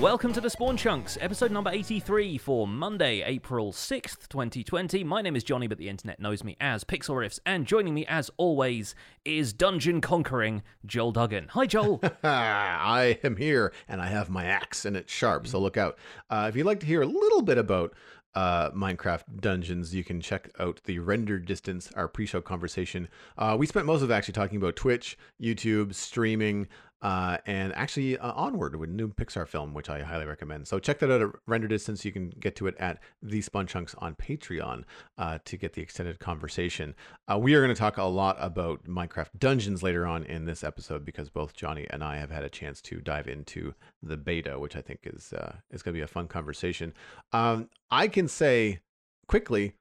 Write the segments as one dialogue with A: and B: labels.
A: Welcome to the Spawn Chunks, episode number 83 for Monday, April 6th, 2020. My name is Jonny, but the internet knows me as Pixel Riffs, and joining me as always is dungeon conquering Joel Duggan. Hi, Joel.
B: I am here, and I have my axe, and it's sharp, so look out. Uh, if you'd like to hear a little bit about uh, Minecraft Dungeons, you can check out the render distance, our pre-show conversation. Uh, we spent most of actually talking about Twitch, YouTube, streaming, uh, and actually uh, Onward with new Pixar film, which I highly recommend. So check that out at render distance. You can get to it at the Spawn Chunks on Patreon uh, to get the extended conversation. Uh, we are going to talk a lot about Minecraft Dungeons later on in this episode because both Jonny and I have had a chance to dive into the beta, which I think is uh, is going to be a fun conversation. Um, I can say quickly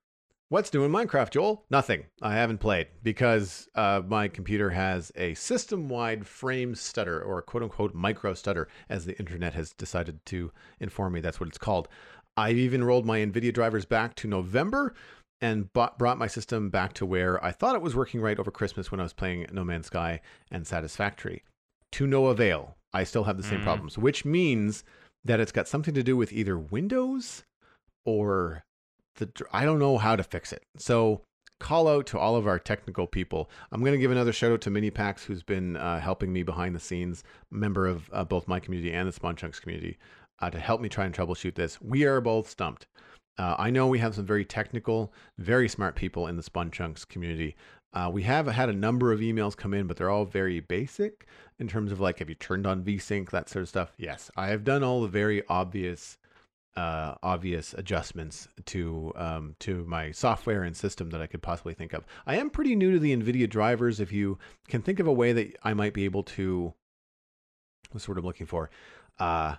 B: What's new in Minecraft, Joel? Nothing. I haven't played because uh, my computer has a system wide frame stutter or quote unquote micro stutter, as the internet has decided to inform me that's what it's called. I've even rolled my NVIDIA drivers back to November and bought, brought my system back to where I thought it was working right over Christmas when I was playing No Man's Sky and Satisfactory. To no avail. I still have the same
A: Mm.
B: problems, which means that it's got something to do with either Windows or the I don't know how to fix it. So call out to all of our technical people. I'm going to give another shout out to Minipax, who's been uh, helping me behind the scenes, member of uh, both my community and the Spawn Chunks community, uh, to help me try and troubleshoot this. We are both stumped. Uh, I know we have some very technical, very smart people in the Spawn Chunks community. Uh, we have had a number of emails come in, but they're all very basic in terms of like, have you turned on VSync, that sort of stuff. Yes, I have done all the very obvious uh, obvious adjustments to um, to my software and system that I could possibly think of. I am pretty new to the NVIDIA drivers. If you can think of a way that I might be able to, what's what I'm looking for, uh,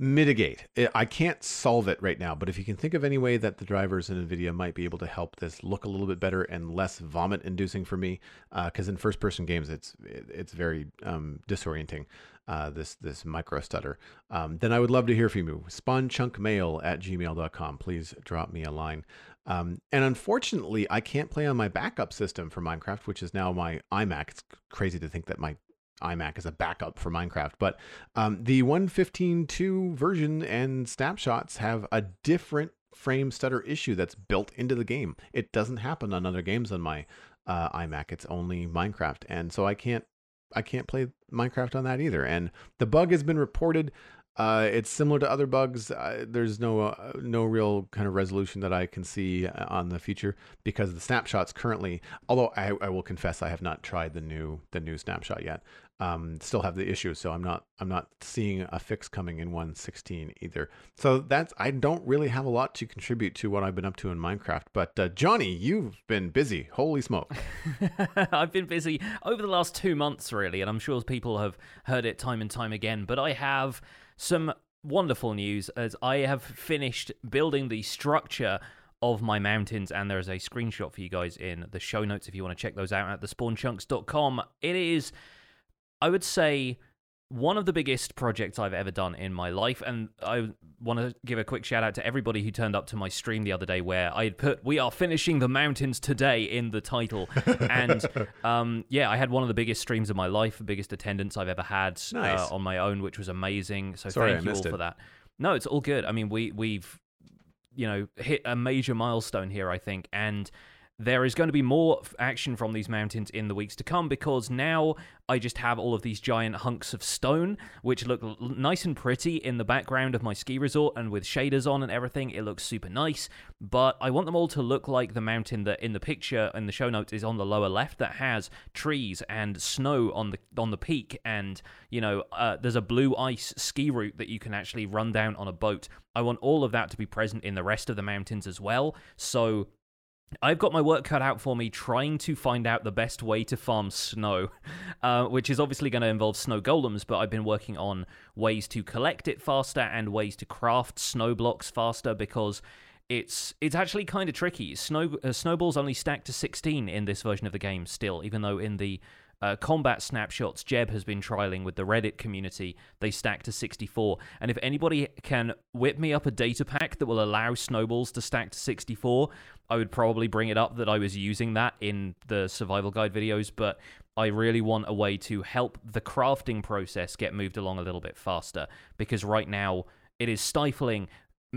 B: mitigate. I- can't solve it right now, but if you can think of any way that the drivers in NVIDIA might be able to help this look a little bit better and less vomit inducing for me, because in first person games it's it's very um, disorienting. Uh, this this micro stutter, um, then I would love to hear from you. Spawnchunkmail at gmail.com. Please drop me a line. Um, and unfortunately, I can't play on my backup system for Minecraft, which is now my iMac. It's crazy to think that my iMac is a backup for Minecraft, but um, the 115.2 version and snapshots have a different frame stutter issue that's built into the game. It doesn't happen on other games on my uh, iMac. It's only Minecraft, and so I can't I can't play Minecraft on that either. And the bug has been reported. Uh, it's similar to other bugs. Uh, there's no uh, no real kind of resolution that I can see uh, on the future because the snapshots currently. Although I, I will confess I have not tried the new the new snapshot yet. Um, still have the issue, so I'm not I'm not seeing a fix coming in 116 either. So that's I don't really have a lot to contribute to what I've been up to in Minecraft. But uh, Jonny, you've been busy. Holy smoke!
A: I've been busy over the last two months, really, and I'm sure people have heard it time and time again. But I have some wonderful news as I have finished building the structure of my mountains, and there's a screenshot for you guys in the show notes if you want to check those out at thespawnchunks.com. It is, I would say, one of the biggest projects I've ever done in my life, and I want to give a quick shout out to everybody who turned up to my stream the other day where I had put "We are finishing the mountains today" in the title, and um, yeah, I had one of the biggest streams of my life, the biggest attendance I've ever had
B: Nice.
A: uh, on my own, which was amazing. So
B: Sorry,
A: thank you all
B: missed
A: for that. No, it's all good. I mean, we we've you know hit a major milestone here, I think, and there is going to be more action from these mountains in the weeks to come because now I just have all of these giant hunks of stone, which look l- nice and pretty in the background of my ski resort and with shaders on and everything. It looks super nice, but I want them all to look like the mountain that in the picture in the show notes is on the lower left that has trees and snow on the on the peak, and you know uh, there's a blue ice ski route that you can actually run down on a boat. I want all of that to be present in the rest of the mountains as well. So I've got my work cut out for me trying to find out the best way to farm snow, uh, which is obviously going to involve snow golems, but I've been working on ways to collect it faster and ways to craft snow blocks faster because it's it's actually kind of tricky. Snow uh, snowballs only stack to 16 in this version of the game still, even though in the uh, combat snapshots Jeb has been trialing with the Reddit community, they stack to 64. And if anybody can whip me up a data pack that will allow snowballs to stack to 64, I would probably bring it up that I was using that in the survival guide videos. But I really want a way to help the crafting process get moved along a little bit faster because right now it is stifling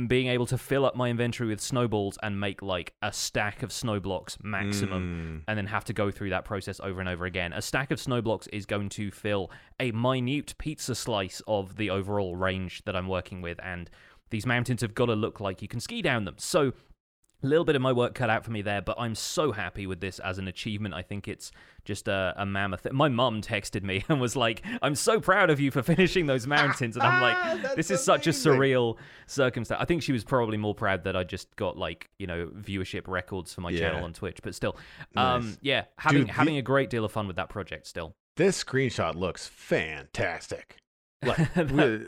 A: being able to fill up my inventory with snowballs and make like a stack of snow blocks maximum
B: Mm.
A: and then have to go through that process over and over again. A stack of snow blocks is going to fill a minute pizza slice of the overall range that I'm working with and these mountains have got to look like you can ski down them. So a little bit of my work cut out for me there, but I'm so happy with this as an achievement. I think it's just a, a mammoth. My mum texted me and was like, "I'm so proud of you for finishing those mountains," and I'm like, "This is such a surreal circumstance." I think she was probably more proud that I just got like you know viewership records for my
B: Yeah.
A: channel on Twitch, but still,
B: Nice.
A: um, yeah, having
B: Dude, the-
A: having a great deal of fun with that project still.
B: This screenshot looks fantastic. Like, we-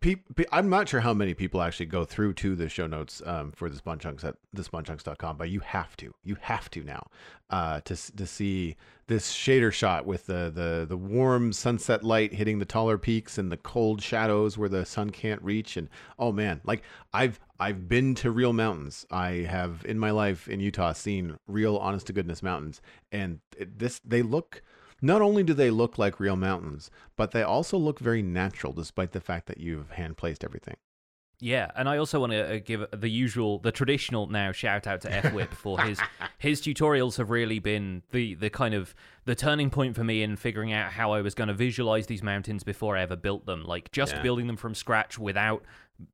B: pe- pe- I'm not sure how many people actually go through to the show notes um, for the Spawn Chunks at thespawnchunks.com, but you have to. You have to now uh, to to see this shader shot with the, the the warm sunset light hitting the taller peaks and the cold shadows where the sun can't reach. And oh man, like I've I've been to real mountains. I have in my life in Utah seen real, honest to goodness mountains, and this they look not only do they look like real mountains, but they also look very natural, despite the fact that you've hand placed everything.
A: Yeah, and I also want to uh, give the usual, the traditional now shout out to fWhip for his his tutorials have really been the the kind of the turning point for me in figuring out how I was going to visualize these mountains before I ever built them. Like just
B: Yeah.
A: building them from scratch without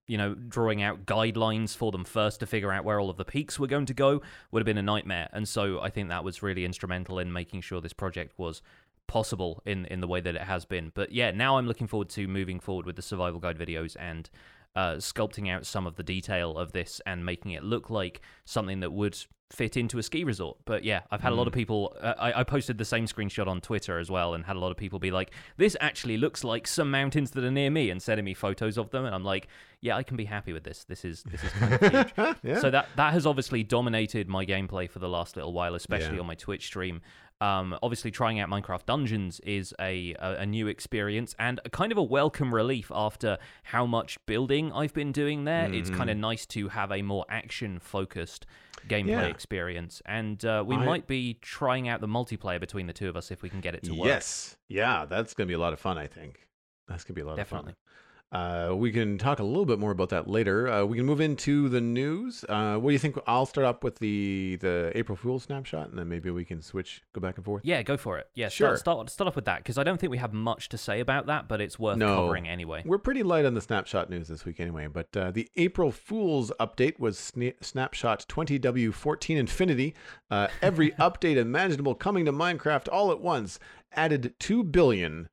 A: you know drawing out guidelines for them first to figure out where all of the peaks were going to go would have been a nightmare. And so I think that was really instrumental in making sure this project was possible in in the way that it has been. But yeah, now I'm looking forward to moving forward with the survival guide videos and uh, sculpting out some of the detail of this and making it look like something that would fit into a ski resort. But yeah, I've had a lot of people. Uh, I, I posted the same screenshot on Twitter as well, and had a lot of people be like, "This actually looks like some mountains that are near me," and sending me photos of them. And I'm like, "Yeah, I can be happy with this. This is this is kind of huge."
B: yeah.
A: So that that has obviously dominated my gameplay for the last little while, especially
B: Yeah.
A: on my Twitch stream. Um, obviously, trying out Minecraft Dungeons is a, a a new experience and a kind of a welcome relief after how much building I've been doing there. It's
B: Mm-hmm.
A: kind of nice to have a more action focused gameplay
B: Yeah.
A: experience, and uh, we
B: I-
A: might be trying out the multiplayer between the two of us if we can get it to work.
B: yes, yeah, that's gonna be a lot of fun. I think that's gonna be a lot
A: Definitely.
B: of fun. Uh, we can talk a little bit more about that later. Uh, we can move into the news. Uh, what do you think? I'll start up with the the April Fool snapshot, and then maybe we can switch, go back and forth.
A: Yeah, go for it. Yeah,
B: Sure.
A: start, start start off with that because I don't think we have much to say about that, but it's worth
B: No.
A: covering anyway.
B: We're pretty light on the snapshot news this week anyway, but uh, the April Fool's update was sna- snapshot 20W14 Infinity. Uh, every update imaginable coming to Minecraft all at once added 2 billion.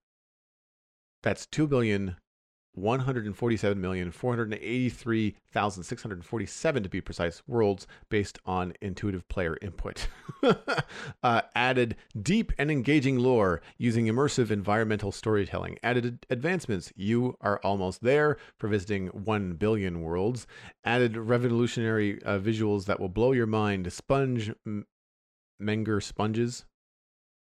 B: That's 2 billion. 147,483,647 to be precise worlds based on intuitive player input. uh, added deep and engaging lore using immersive environmental storytelling. Added advancements. You are almost there for visiting 1 billion worlds. Added revolutionary uh, visuals that will blow your mind. Sponge m- Menger sponges.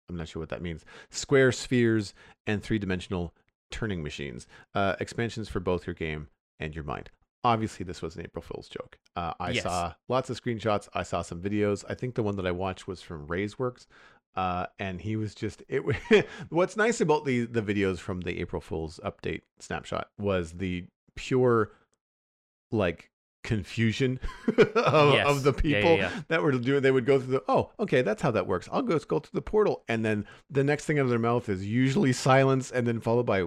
B: I'm not sure what that means. Square spheres and three dimensional Turing machines. Uh, expansions for both your game and your mind. Obviously, this was an April Fool's joke. Uh, I
A: Yes.
B: saw lots of screenshots. I saw some videos. I think the one that I watched was from Ray's Works. Uh, and he was just it. What's nice about the the videos from the April Fool's update snapshot was the pure, like confusion of,
A: Yes.
B: of the
A: Yeah, yeah,
B: people
A: yeah.
B: that were doing. They would go through the oh, okay, that's how that works. I'll go go through the portal, and then the next thing out of their mouth is usually silence, and then followed by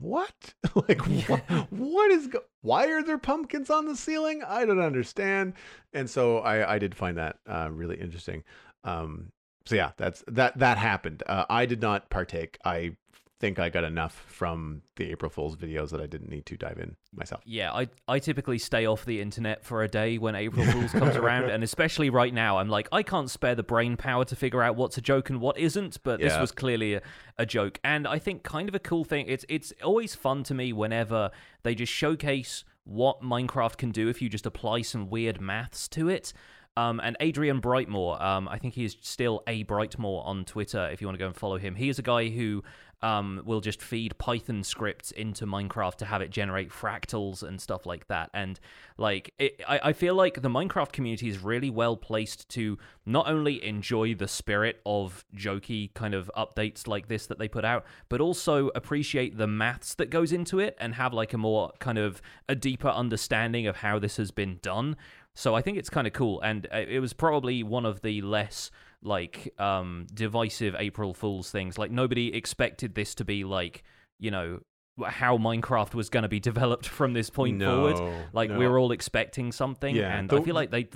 B: what? like what? What is? Go- Why are there pumpkins on the ceiling? I don't understand. And so I I did find that uh, really interesting. Um, so yeah, that's that that happened. Uh, I did not partake. I think I got enough from the April Fool's videos that I didn't need to dive in myself.
A: Yeah, I I typically stay off the internet for a day when April Fools comes around, and especially right now, I'm like, I can't spare the brain power to figure out what's a joke and what isn't. But this was clearly a, a joke, and I think kind of a cool thing. It's it's always fun to me whenever they just showcase what Minecraft can do if you just apply some weird maths to it. Um, and Adrian Brightmoore, um, I think he is still a Brightmoore on Twitter. If you want to go and follow him, he is a guy who um, will just feed Python scripts into Minecraft to have it generate fractals and stuff like that. And like, it, I, I feel like the Minecraft community is really well placed to not only enjoy the spirit of jokey kind of updates like this that they put out, but also appreciate the maths that goes into it and have like a more kind of a deeper understanding of how this has been done. So I think it's kind of cool, and uh, it was probably one of the less like um divisive April Fools things. Like nobody expected this to be like you know how Minecraft was going to be developed from this point
B: No,
A: forward. Like
B: no.
A: we were all expecting something,
B: Yeah,
A: and
B: the-
A: I feel like they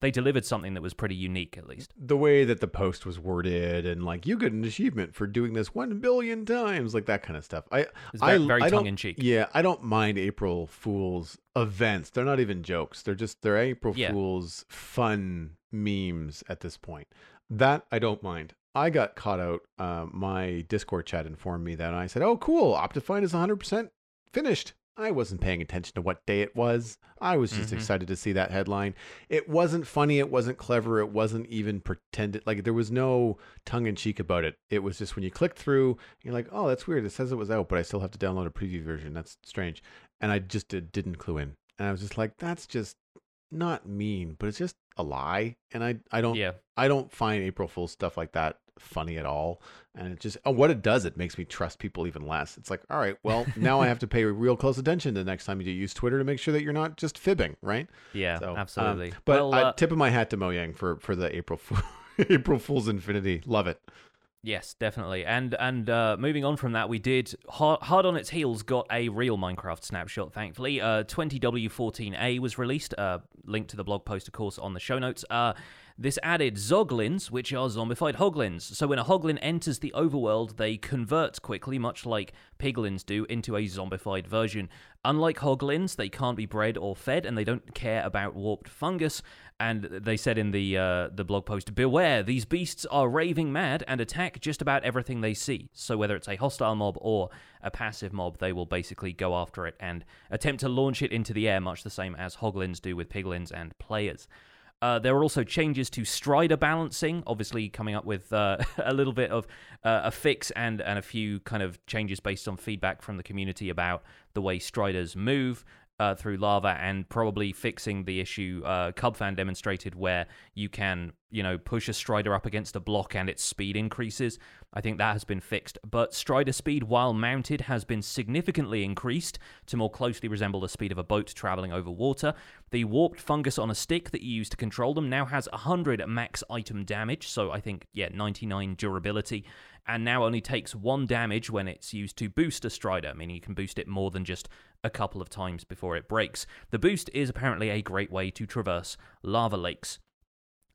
A: they delivered something that was pretty unique at least.
B: the way that the post was worded and like you get an achievement for doing this one billion times, like that kind of stuff. I
A: very,
B: I,
A: very
B: I
A: tongue in cheek.
B: Yeah, I don't mind April Fools events. They're not even jokes. They're just they're April
A: Yeah.
B: Fools fun memes at this point. That I don't mind. I got caught out. Uh, my Discord chat informed me that and I said, "Oh, cool! Optifine is 100% finished." I wasn't paying attention to what day it was. I was just
A: Mhm.
B: excited to see that headline. It wasn't funny. It wasn't clever. It wasn't even pretended. Like there was no tongue in cheek about it. It was just when you click through, you're like, oh, that's weird. It says it was out, but I still have to download a preview version. That's strange. And I just did, didn't clue in. And I was just like, that's just not mean, but it's just a lie. And I, I don't,
A: Yeah,
B: I don't find April Fool's stuff like that funny at all. And it just, oh, what it does, it makes me trust people even less. It's like, all right, well, now I have to pay real close attention the next time you use Twitter to make sure that you're not just fibbing, right?
A: yeah,
B: So, um,
A: absolutely.
B: but
A: well,
B: I,
A: uh,
B: tip of my hat to Mojang for for the April Fool, April Fool's Infinity. Love it.
A: Yes, definitely. And and uh, moving on from that, we did hard, hard on its heels got a real Minecraft snapshot. Thankfully, uh, 20W14A was released. Uh, link to the blog post, of course, on the show notes. This added Zoglins, which are zombified hoglins. So when a hoglin enters the overworld, they convert quickly, much like piglins do, into a zombified version. Unlike hoglins, they can't be bred or fed, and they don't care about warped fungus. And they said in the uh, the blog post, "Beware! These beasts are raving mad and attack just about everything they see. So whether it's a hostile mob or a passive mob, they will basically go after it and attempt to launch it into the air, much the same as hoglins do with piglins and players." Uh, there were also changes to Strider balancing, obviously coming up with uh, a little bit of uh, a fix and, and a few kind of changes based on feedback from the community about the way Striders move uh, through lava and probably fixing the issue uh, Cubfan demonstrated where you can, you know, push a Strider up against a block and its speed increases. I think that has been fixed. But Strider speed while mounted has been significantly increased to more closely resemble the speed of a boat traveling over water. The warped fungus on a stick that you use to control them now has 100 max item damage, so I think, yeah, 99 durability, and now only takes one damage when it's used to boost a Strider, meaning you can boost it more than just a couple of times before it breaks. The boost is apparently a great way to traverse lava lakes.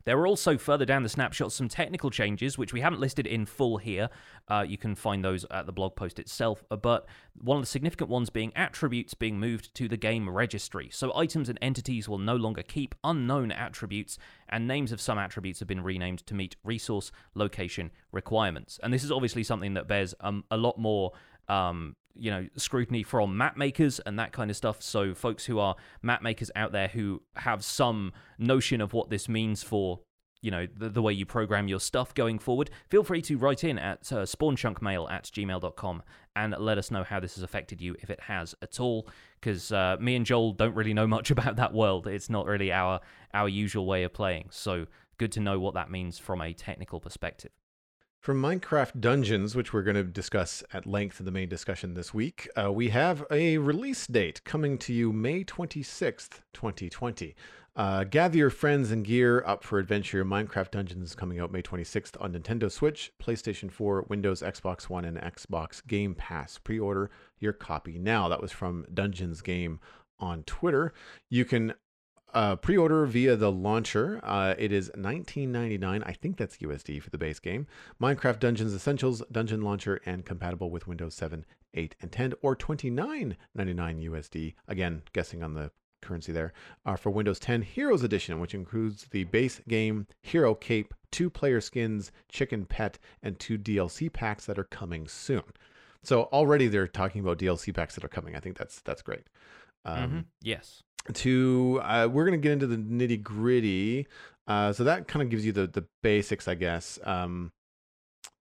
A: There were also further down the snapshot some technical changes, which we haven't listed in full here. Uh, you can find those at the blog post itself. uh, But one of the significant ones being attributes being moved to the game registry. So items and entities will no longer keep unknown attributes, and names of some attributes have been renamed to meet resource location requirements. And this is obviously something that bears um, a lot more um, you know scrutiny from map makers and that kind of stuff. So folks who are map makers out there who have some notion of what this means for you know the, the way you program your stuff going forward feel free to write in at uh, spawnchunkmail at gmail.com and let us know how this has affected you if it has at all. Because uh, me and joel don't really know much about that world. It's not really our our usual way of playing. So good to know what that means from a technical perspective
B: From Minecraft Dungeons, which we're going to discuss at length in the main discussion this week, uh, we have a release date coming to you May 26th, 2020. Uh, gather your friends and gear up for adventure. Minecraft Dungeons coming out May 26th on Nintendo Switch, PlayStation 4, Windows, Xbox One, and Xbox Game Pass. Pre order your copy now. That was from Dungeons Game on Twitter. You can uh, pre-order via the launcher. Uh, it is 19.99. I think that's USD for the base game. Minecraft Dungeons Essentials Dungeon Launcher and compatible with Windows 7, 8, and 10, or 29.99 USD. Again, guessing on the currency there. Uh, for Windows 10 Heroes Edition, which includes the base game Hero Cape, two player skins, Chicken Pet, and two DLC packs that are coming soon. So already they're talking about DLC packs that are coming. I think that's that's great. Um,
A: Mhm. yes
B: to uh, we're going to get into the nitty gritty. Uh, so that kind of gives you the the basics, I guess. Um,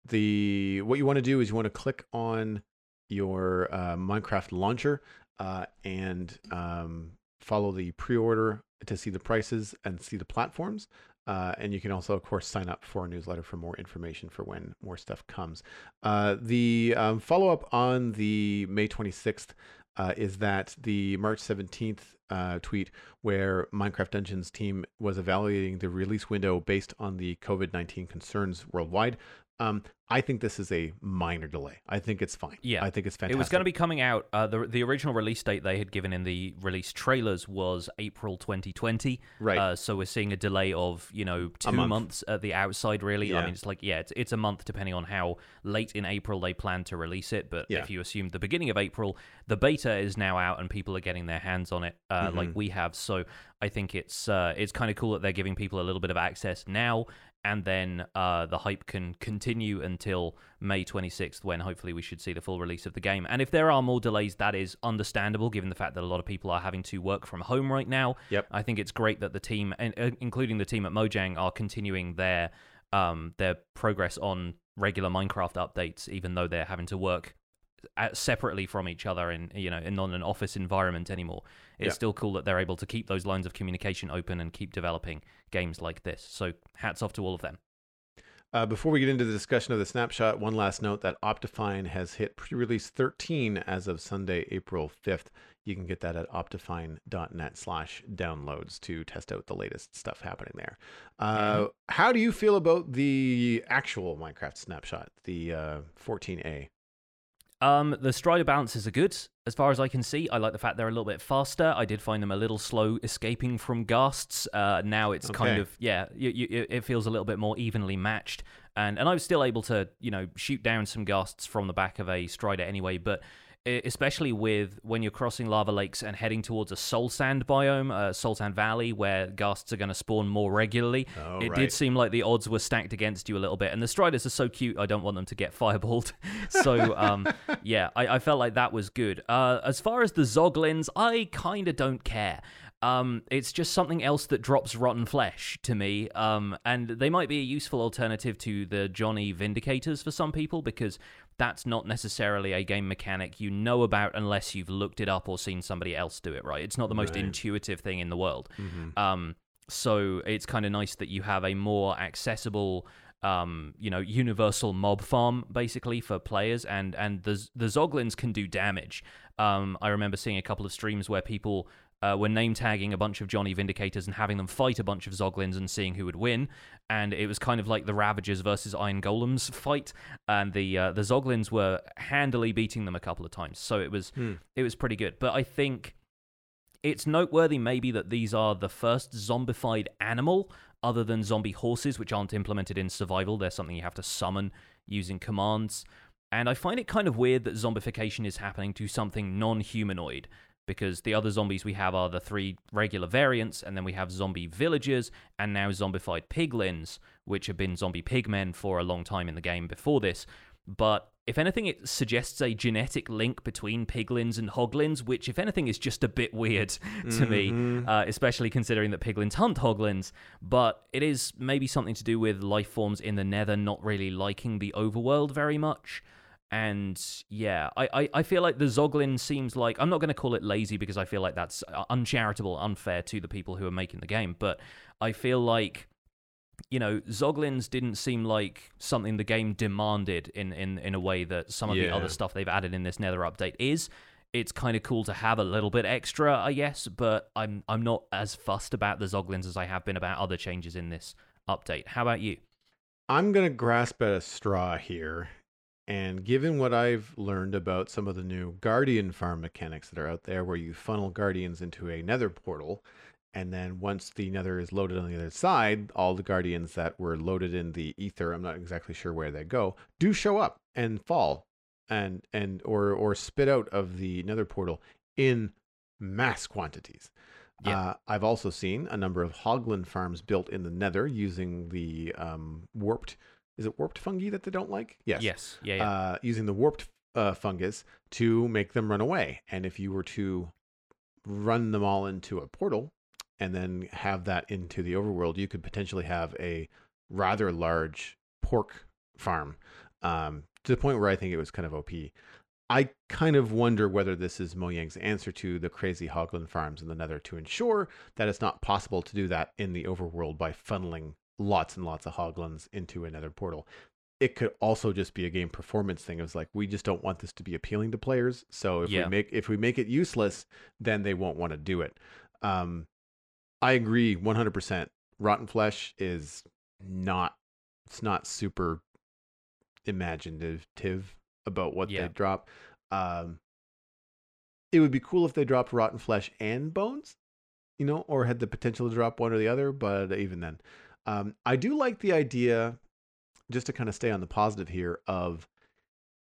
B: the what you want to do is you want to click on your uh, Minecraft launcher uh, and um, follow the pre-order to see the prices and see the platforms. Uh, and you can also, of course, sign up for a newsletter for more information for when more stuff comes. Uh, the um, follow up on the May 26th uh, is that the March 17th uh, tweet where Minecraft Dungeons team was evaluating the release window based on the COVID 19 concerns worldwide. Um, I think this is a minor delay. I think it's fine.
A: Yeah.
B: I think it's fantastic.
A: It was going to be coming out. Uh, the the original release date they had given in the release trailers was April 2020.
B: Right.
A: Uh, so we're seeing a delay of you know two
B: month.
A: months at the outside. Really,
B: yeah.
A: I mean it's like yeah, it's it's a month depending on how late in April they plan to release it. But
B: Yeah.
A: if you assume the beginning of April, the beta is now out and people are getting their hands on it, uh,
B: Mm-hmm.
A: like we have. So I think it's uh, it's kind of cool that they're giving people a little bit of access now. And then uh, the hype can continue until May 26th, when hopefully we should see the full release of the game. And if there are more delays, that is understandable, given the fact that a lot of people are having to work from home right now.
B: Yep.
A: I think it's great that the team, uh, including the team at Mojang, are continuing their um, their progress on regular Minecraft updates, even though they're having to work at, separately from each other in you know in not an office environment anymore. It's
B: Yeah.
A: still cool that they're able to keep those lines of communication open and keep developing games like this. So hats off to all of them.
B: Uh, before we get into the discussion of the snapshot, one last note that Optifine has hit pre release 13 as of Sunday, April 5th. You can get that at optifine.net slash downloads to test out the latest stuff happening there. Uh, How do you feel about the actual Minecraft snapshot, the uh, 14A?
A: Um, the strider balances are good as far as I can see. I like the fact they're a little bit faster. I did find them a little slow escaping from ghasts. Uh, now it's kind of yeah, you, you, it feels a little bit more evenly matched. And and I was still able to you know shoot down some ghasts from the back of a strider anyway, but. Especially with when you're crossing lava lakes and heading towards a soul sand biome, uh, soul sand valley, where ghasts are going to spawn more regularly,
B: Oh,
A: it
B: right.
A: did seem like the odds were stacked against you a little bit. And the Striders are so cute, I don't want them to get fireballed. so, um, yeah, I, I felt like that was good. Uh, as far as the Zoglins, I kind of don't care. Um, it's just something else that drops rotten flesh to me. Um, and they might be a useful alternative to the Johnny Vindicators for some people because that's not necessarily a game mechanic you know about unless you've looked it up or seen somebody else do it, right? It's not the most
B: Right.
A: intuitive thing in the world.
B: Mhm.
A: Um, so it's kind of nice that you have a more accessible, um, you know, universal mob farm basically for players, and and the the Zoglins can do damage. Um, I remember seeing a couple of streams where people. Uh, were name tagging a bunch of Johnny Vindicators and having them fight a bunch of Zoglins and seeing who would win, and it was kind of like the Ravagers versus Iron Golems fight, and the uh, the Zoglins were handily beating them a couple of times, so it was
B: Hmm.
A: it was pretty good. But I think it's noteworthy maybe that these are the first zombified animal other than zombie horses which aren't implemented in survival. They're something you have to summon using commands. And i find it kind of weird that zombification is happening to something non-humanoid because the other zombies we have are the three regular variants and then we have zombie villagers and now zombified piglins which have been zombie pigmen for a long time in the game before this but if anything, it suggests a genetic link between piglins and hoglins, which, if anything, is just a bit weird to me,
B: Mhm.
A: uh, especially considering that piglins hunt hoglins. But it is maybe something to do with life forms in the nether not really liking the overworld very much. And yeah, I, I, I feel like the Zoglin seems like I'm not going to call it lazy because I feel like that's uh, uncharitable, unfair to the people who are making the game. But I feel like you know, Zoglins didn't seem like something the game demanded in, in, in a way that some of the other stuff they've added in this Nether update is. It's kind of cool to have a little bit extra, I guess, but I'm I'm not as fussed about the Zoglins as I have been about other changes in this update. How about you?
B: I'm going to grasp at a straw here. And given what I've learned about some of the new Guardian farm mechanics that are out there, where you funnel Guardians into a nether portal, and then once the nether is loaded on the other side, all the Guardians that were loaded in the ether, I'm not exactly sure where they go, do show up and fall and and or or spit out of the nether portal in mass quantities.
A: Yeah.
B: Uh, I've also seen a number of Hoglin farms built in the nether using the um, warped is it warped fungi that they don't like? Yes.
A: Yes. Yeah. yeah.
B: Uh, using the warped uh, fungus to make them run away. And if you were to run them all into a portal and then have that into the overworld, you could potentially have a rather large pork farm um, to the point where I think it was kind of OP. I kind of wonder whether this is Mojang's answer to the crazy Hoglin farms in the Nether to ensure that it's not possible to do that in the overworld by funneling lots and lots of Hoglins into a Nether portal. It could also just be a game performance thing. It was like we just don't want this to be appealing to players. So if
A: Yeah.
B: we make if we make it useless, then they won't want to do it. Um, I agree 100%. Rotten Flesh is not it's not super imaginative about what
A: Yeah.
B: they drop. Um, it would be cool if they dropped Rotten Flesh and Bones, you know, or had the potential to drop one or the other. But even then, um, I do like the idea, just to kind of stay on the positive here, of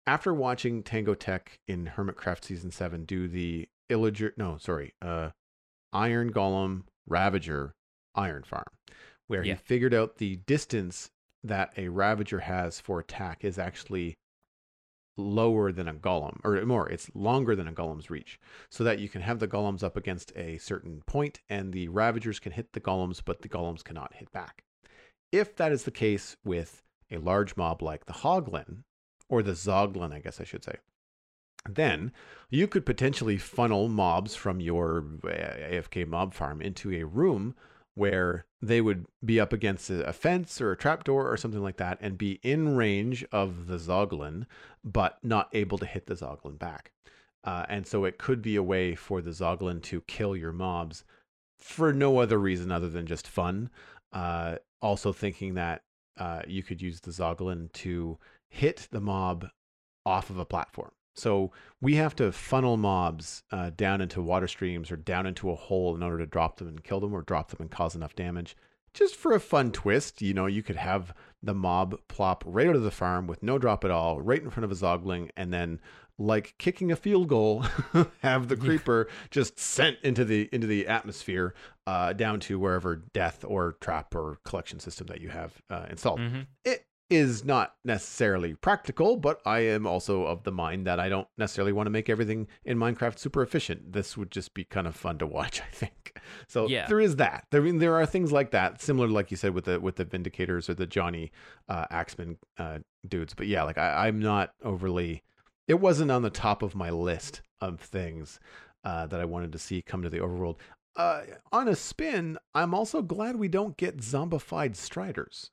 B: after watching TangoTek in Hermitcraft season seven do the Illager, no, sorry, uh, Iron Golem Ravager Iron Farm, where
A: Yeah.
B: he figured out the distance that a Ravager has for attack is actually lower than a golem or more it's longer than a golem's reach so that you can have the golems up against a certain point and the ravagers can hit the golems but the golems cannot hit back. If that is the case with a large mob like the hoglin or the zoglin i guess i should say then you could potentially funnel mobs from your uh, afk mob farm into a room where they would be up against a fence or a trapdoor or something like that and be in range of the Zoglin, but not able to hit the Zoglin back. Uh, and so it could be a way for the Zoglin to kill your mobs for no other reason other than just fun. Uh, also, thinking that uh, you could use the Zoglin to hit the mob off of a platform. So we have to funnel mobs uh, down into water streams or down into a hole in order to drop them and kill them or drop them and cause enough damage. Just for a fun twist, you know, you could have the mob plop right out of the farm with no drop at all, right in front of a Zoglin, and then like kicking a field goal, have the creeper just sent into the into the atmosphere uh, down to wherever death or trap or collection system that you have uh, installed
A: Mhm.
B: it is not necessarily practical, but I am also of the mind that I don't necessarily want to make everything in Minecraft super efficient. This would just be kind of fun to watch, I think. So
A: Yeah.
B: there is that. There, I mean, there are things like that, similar, like you said, with the with the Vindicators or the Johnny uh, Axeman uh, dudes. But yeah, like I, I'm not overly. It wasn't on the top of my list of things uh, that I wanted to see come to the overworld. Uh, on a spin, I'm also glad we don't get zombified striders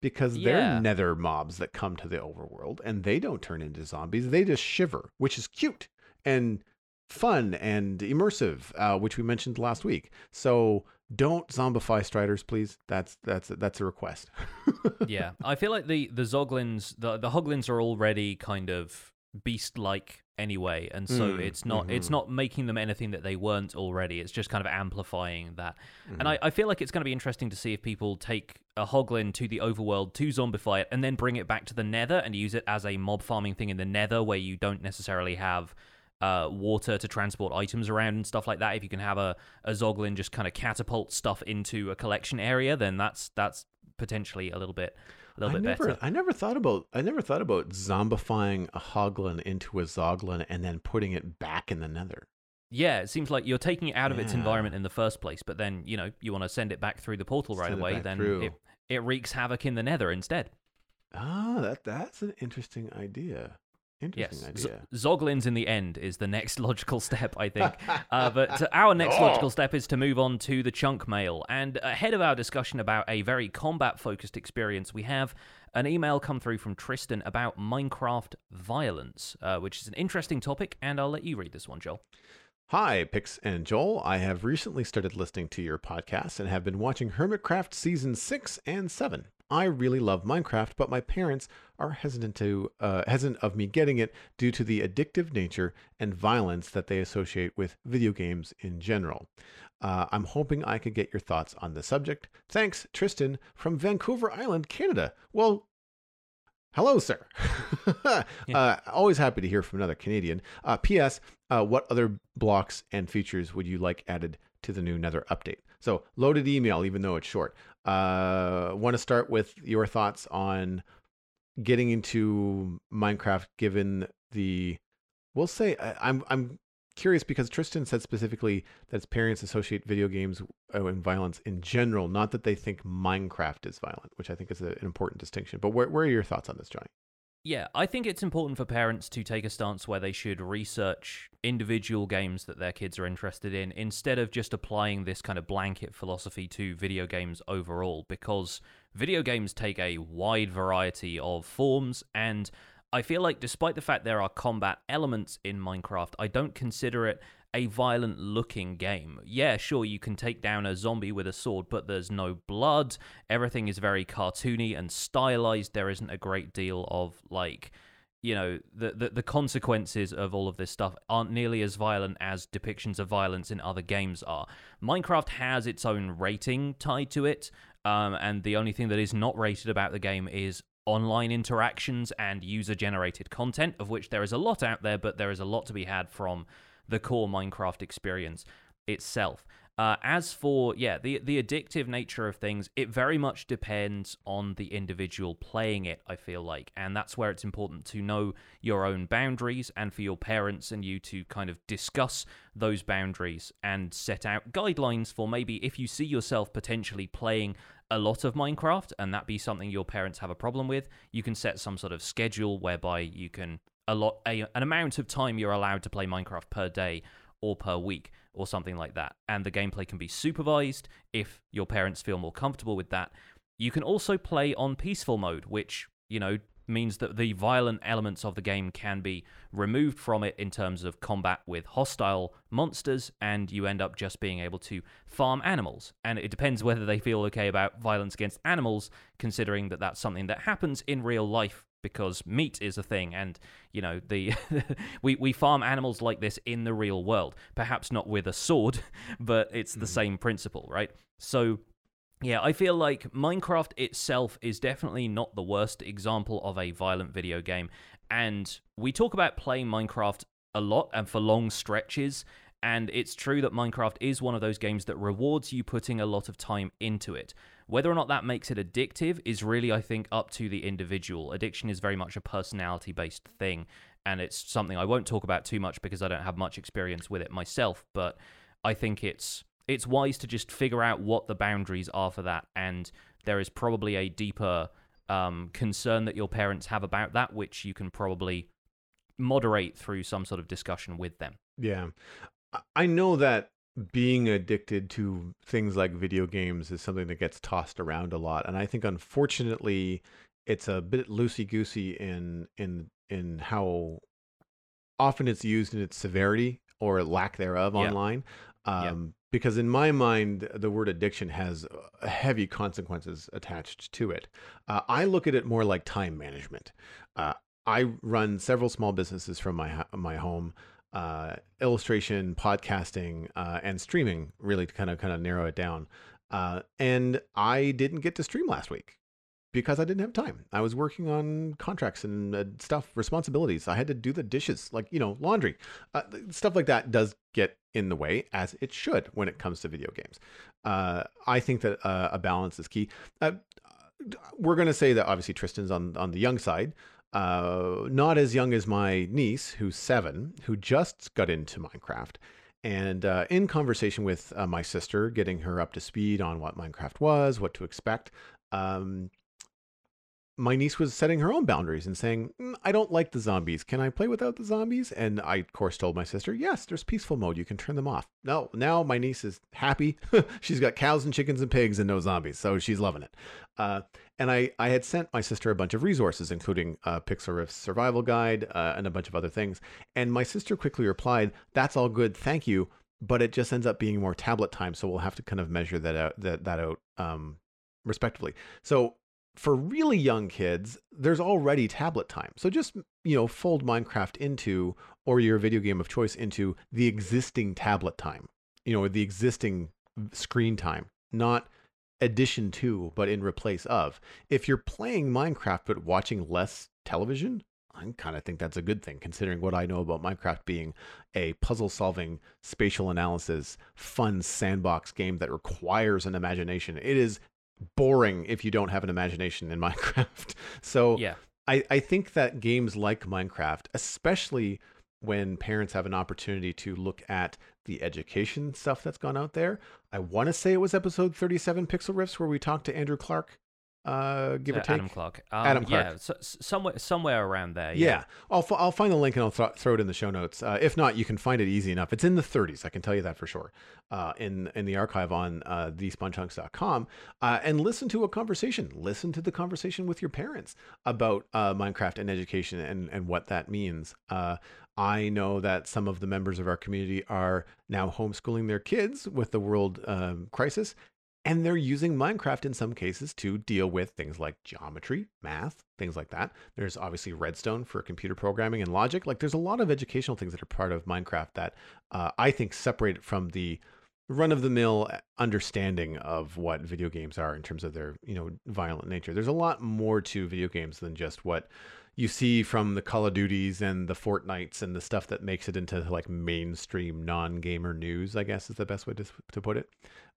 B: because
A: Yeah.
B: they're nether mobs that come to the overworld and they don't turn into zombies. They just shiver, which is cute and fun and immersive, uh, which we mentioned last week. So don't zombify striders, please. That's that's that's a request.
A: yeah, I feel like the the Zoglins, the the Hoglins are already kind of beast-like anyway, and so
B: Mm,
A: it's not it's
B: mhm.
A: not making them anything that they weren't already. It's just kind of amplifying that. And
B: Mhm.
A: I, I feel like it's going to be interesting to see if people take a Hoglin to the overworld to zombify it and then bring it back to the Nether and use it as a mob farming thing in the Nether where you don't necessarily have uh, water to transport items around and stuff like that. If you can have a, a Zoglin just kind of catapult stuff into a collection area, then that's that's potentially a little bit little
B: I
A: bit
B: never,
A: better.
B: I never thought about, I never thought about zombifying a hoglin into a zoglin and then putting it back in the nether.
A: Yeah, it seems like you're taking it out of its environment in the first place, but then you know you want to send it back through the portal right
B: Send
A: away. Then
B: through.
A: it it wreaks havoc in the Nether instead.
B: Ah, that that's an interesting idea.
A: Yes,
B: Interesting
A: Z- Zoglins in the end is the next logical step, I think. uh, but our next
B: Oh.
A: logical step is to move on to the chunk mail. And ahead of our discussion about a very combat focused experience, we have an email come through from Tristan about Minecraft violence, uh, which is an interesting topic. And I'll let you read this one, Joel.
B: Hi, Pix and Joel. I have recently started listening to your podcast and have been watching Hermitcraft season six and seven. I really love Minecraft, but my parents are hesitant to uh, hesitant of me getting it due to the addictive nature and violence that they associate with video games in general. Uh, I'm hoping I could get your thoughts on the subject. Thanks, Tristan from Vancouver Island, Canada. Well, hello, sir. uh, always happy to hear from another Canadian. Uh, P.S. Uh, what other blocks and features would you like added to the new Nether update? So, loaded email, even though it's short. Uh, Want to start with your thoughts on getting into Minecraft, given the, we'll say, I, I'm I'm curious because Tristan said specifically that his parents associate video games uh, and violence in general, not that they think Minecraft is violent, which I think is a, an important distinction. But where, where are your thoughts on this, Jonny?
A: Yeah, I think it's important for parents to take a stance where they should research individual games that their kids are interested in instead of just applying this kind of blanket philosophy to video games overall, because video games take a wide variety of forms and I feel like despite the fact there are combat elements in Minecraft, I don't consider it a violent looking game. Yeah, sure, you can take down a zombie with a sword, but there's no blood. Everything is very cartoony and stylized. There isn't a great deal of like you know the, the, the consequences of all of this stuff aren't nearly as violent as depictions of violence in other games are. Minecraft has its own rating tied to it, um, and the only thing that is not rated about the game is online interactions and user generated content, of which there is a lot out there, but there is a lot to be had from the core Minecraft experience itself. Uh, as for yeah, the the addictive nature of things, it very much depends on the individual playing it. I feel like, and that's where it's important to know your own boundaries, and for your parents and you to kind of discuss those boundaries and set out guidelines for maybe if you see yourself potentially playing a lot of Minecraft and that be something your parents have a problem with, you can set some sort of schedule whereby you can a lot a, an amount of time you're allowed to play Minecraft per day or per week or something like that. And the gameplay can be supervised if your parents feel more comfortable with that. You can also play on peaceful mode, which, you know, means that the violent elements of the game can be removed from it in terms of combat with hostile monsters, and you end up just being able to farm animals. And it depends whether they feel okay about violence against animals, considering that that's something that happens in real life because meat is a thing and you know the we we farm animals like this in the real world perhaps not with a sword but it's the mm. same principle right so yeah, I feel like Minecraft itself is definitely not the worst example of a violent video game. And we talk about playing Minecraft a lot and for long stretches. And it's true that Minecraft is one of those games that rewards you putting a lot of time into it. Whether or not that makes it addictive is really, I think, up to the individual. Addiction is very much a personality based thing. And it's something I won't talk about too much because I don't have much experience with it myself. But I think it's it's wise to just figure out what the boundaries are for that. And there is probably a deeper um, concern that your parents have about that, which you can probably moderate through some sort of discussion with them.
B: Yeah. I know that being addicted to things like video games is something that gets tossed around a lot. And I think, unfortunately, it's a bit loosey goosey in in in how often it's used in its severity or lack thereof yeah. online. Um, because in my mind the word addiction has uh, heavy consequences attached to it uh, i look at it more like time management uh, i run several small businesses from my my home uh, illustration podcasting uh, and streaming really to kind of kind of narrow it down uh, and i didn't get to stream last week because I didn't have time. I was working on contracts and uh, stuff, responsibilities. I had to do the dishes, like, you know, laundry. Uh, stuff like that does get in the way, as it should when it comes to video games. Uh, I think that uh, a balance is key. Uh, we're going to say that obviously Tristan's on, on the young side. Uh, not as young as my niece, who's seven, who just got into Minecraft. And in conversation with my sister, getting her up to speed on what Minecraft was, what to expect, um, my niece was setting her own boundaries and saying, mm, I don't like the zombies. Can I play without the zombies? And I, of course, told my sister, Yes, there's peaceful mode. You can turn them off. No, now my niece is happy. she's got cows and chickens and pigs and no zombies. So she's loving it. Uh, and I, I had sent my sister a bunch of resources, including a Pixel Riffs survival guide uh, and a bunch of other things. And my sister quickly replied, That's all good. Thank you. But it just ends up being more tablet time. So we'll have to kind of measure that out, that, that out um, respectively. So for really young kids, there's already tablet time. So just, you know, fold Minecraft into or your video game of choice into the existing tablet time, you know, the existing screen time, not addition to, but in replace of. If you're playing Minecraft but watching less television, I kind of think that's a good thing, considering what I know about Minecraft being a puzzle solving, spatial analysis, fun sandbox game that requires an imagination. It is boring if you don't have an imagination in Minecraft. So
A: yeah.
B: I, I think that games like Minecraft, especially when parents have an opportunity to look at the education stuff that's gone out there. I want to say it was episode 37 Pixel Riffs where we talked to Andrew Clark uh, give or take.
A: Adam Clark. Um,
B: Adam Clark.
A: Yeah, so, somewhere somewhere around there.
B: Yeah,
A: Yeah.
B: I'll, f- I'll find the link and I'll th- throw it in the show notes. Uh, if not, you can find it easy enough. It's in the 30s, I can tell you that for sure. Uh, in in the archive on uh, uh, and listen to a conversation. Listen to the conversation with your parents about uh, Minecraft and education and and what that means. Uh, I know that some of the members of our community are now homeschooling their kids with the world um, crisis, and they're using Minecraft in some cases to deal with things like geometry, math, things like that. There's obviously Redstone for computer programming and logic. Like there's a lot of educational things that are part of Minecraft that uh, I think separate it from the run of the mill understanding of what video games are in terms of their, you know, violent nature. There's a lot more to video games than just what you see from the Call of Duties and the Fortnites and the stuff that makes it into like mainstream non-gamer news, I guess is the best way to, to put it.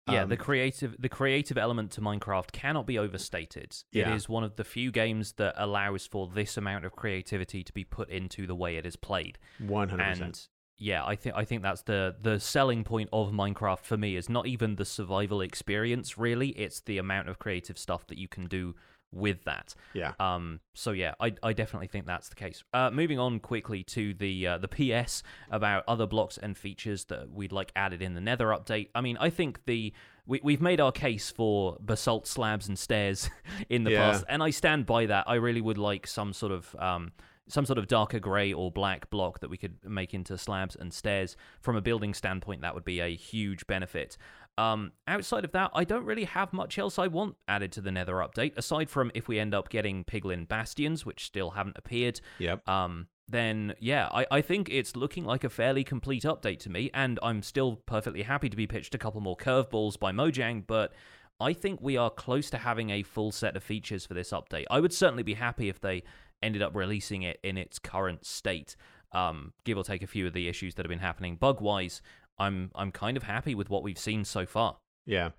A: Yeah,
B: Um,
A: the creative the creative element to Minecraft cannot be overstated.
B: Yeah.
A: It is one of the few games that allows for this amount of creativity to be put into the way it is played.
B: 100%.
A: Yeah, I think I think that's the the selling point of Minecraft for me is not even the survival experience really, it's the amount of creative stuff that you can do with that.
B: yeah.
A: Um, so yeah, I, I definitely think that's the case. Uh, moving on quickly to the uh, the PS about other blocks and features that we'd like added in the Nether update. I mean, I think the we we've made our case for basalt slabs and stairs in the
B: Yeah.
A: past, and I stand by that. I really would like some sort of um some sort of darker grey or black block that we could make into slabs and stairs. From a building standpoint, that would be a huge benefit. Um, outside of that, I don't really have much else I want added to the Nether update, aside from if we end up getting Piglin Bastions, which still haven't appeared.
B: Yep.
A: Um, then yeah, I, I think it's looking like a fairly complete update to me, and I'm still perfectly happy to be pitched a couple more curveballs by Mojang, but I think we are close to having a full set of features for this update. I would certainly be happy if they ended up releasing it in its current state, um, give or take a few of the issues that have been happening bug wise. I'm I'm kind of happy with what we've seen so far.
B: Yeah.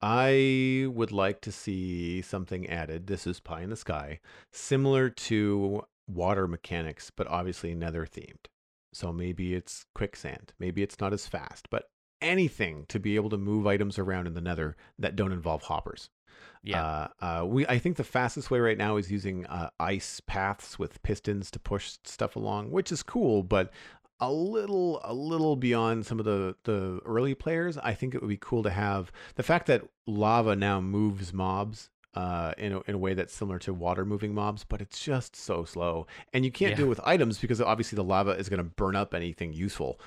B: I would like to see something added. This is pie in the sky, similar to water mechanics, but obviously nether themed. So maybe it's quicksand. Maybe it's not as fast, but anything to be able to move items around in the nether that don't involve hoppers.
A: Yeah,
B: Uh, uh, we I think the fastest way right now is using uh, ice paths with pistons to push stuff along, which is cool, but a little a little beyond some of the the early players. I think it would be cool to have the fact that lava now moves mobs. Uh, in a, in a way that's similar to water moving mobs, but it's just so slow, and you can't do it with items because obviously the lava is going to burn up anything useful.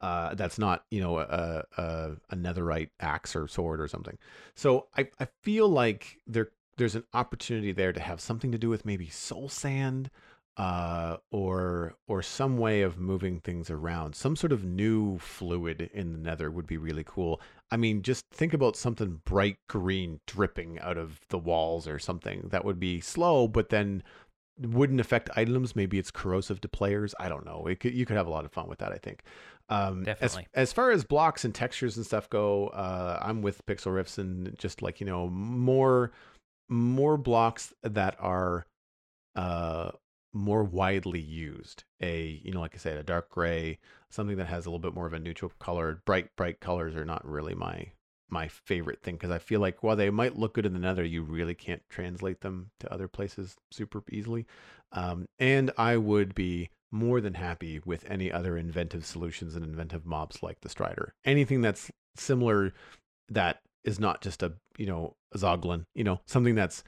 B: Uh, that's not you know a, a a netherite axe or sword or something. So I, I feel like there there's an opportunity there to have something to do with maybe soul sand uh, or or some way of moving things around. Some sort of new fluid in the nether would be really cool. I mean, just think about something bright green dripping out of the walls or something. That would be slow, but then wouldn't affect items. Maybe it's corrosive to players. I don't know. It could, you could have a lot of fun with that. I think. Um,
A: Definitely.
B: As, as far as blocks and textures and stuff go, uh, I'm with Pixel Riffs and just like you know more more blocks that are uh more widely used. A you know like I said, a dark gray, something that has a little bit more of a neutral color. Bright bright colors are not really my my favorite thing because I feel like while they might look good in the nether, you really can't translate them to other places super easily. Um, and I would be more than happy with any other inventive solutions and inventive mobs like the Strider. Anything that's similar that is not just a you know a Zoglin, you know something that's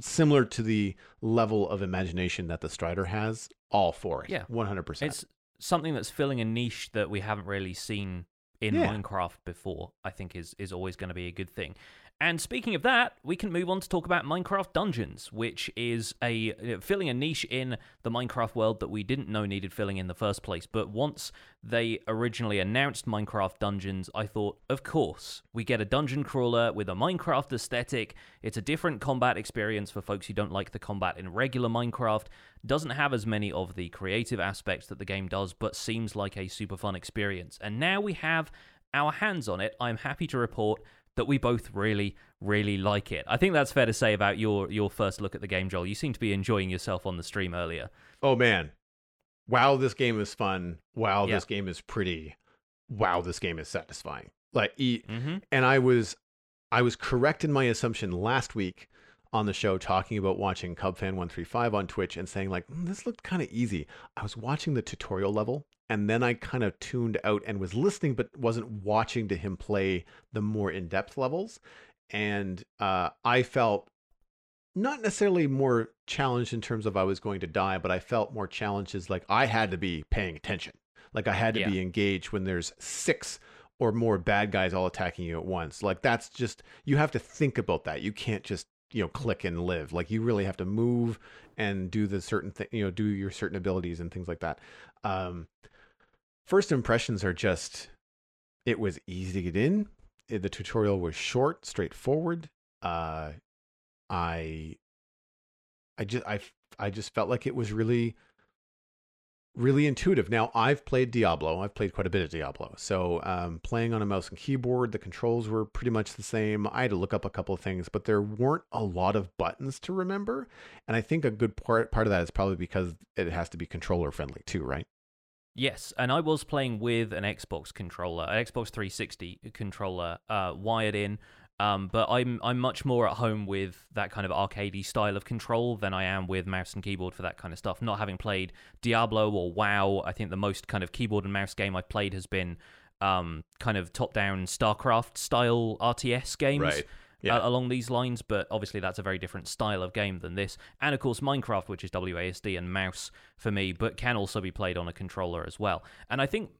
B: similar to the level of imagination that the Strider has. All for it.
A: Yeah.
B: one hundred percent.
A: it's something that's filling a niche that we haven't really seen in
B: Yeah.
A: Minecraft before. I think is is always going to be a good thing. And speaking of that, we can move on to talk about Minecraft Dungeons, which is a filling a niche in the Minecraft world that we didn't know needed filling in the first place. But once they originally announced Minecraft Dungeons, I thought, of course, we get a dungeon crawler with a Minecraft aesthetic. It's a different combat experience for folks who don't like the combat in regular Minecraft. Doesn't have as many of the creative aspects that the game does, but seems like a super fun experience. And now we have our hands on it. I'm happy to report that we both really, really like it. I think that's fair to say about your your first look at the game, Joel. You seem to be enjoying yourself on the stream earlier.
B: Oh man, wow, this game is fun. Wow,
A: Yeah.
B: this game is pretty. Wow, this game is satisfying. Like, e-
A: Mm-hmm.
B: and I was, I was correct in my assumption last week on the show talking about watching Cubfan135 on Twitch and saying like "Mm, this looked kind of easy. I was watching the tutorial level and then I kind of tuned out and was listening but wasn't watching to him play the more in-depth levels and uh, I felt not necessarily more challenged in terms of I was going to die, but I felt more challenges like I had to be paying attention. Like I had to
A: Yeah.
B: be engaged when there's six or more bad guys all attacking you at once. Like that's just you have to think about that. You can't just, you know, click and live. Like you really have to move and do the certain thing, you know, do your certain abilities and things like that. Um first impressions are just it was easy to get in. The tutorial was short, straightforward. Uh I I just I I just felt like it was really really intuitive. Now I've played Diablo. I've played quite a bit of Diablo. So um, playing on a mouse and keyboard, the controls were pretty much the same. I had to look up a couple of things, but there weren't a lot of buttons to remember. And I think a good part part of that is probably because it has to be controller friendly too, right?
A: Yes, and I was playing with an Xbox controller, an Xbox 360 controller uh, wired in. Um, but I'm I'm much more at home with that kind of arcadey style of control than I am with mouse and keyboard for that kind of stuff. Not having played Diablo or WoW, I think the most kind of keyboard and mouse game I've played has been um, kind of top-down StarCraft style RTS games.
B: Right. Yeah.
A: uh, along these lines, but obviously that's a very different style of game than this. And of course, Minecraft, which is WASD and mouse for me, but can also be played on a controller as well. And I think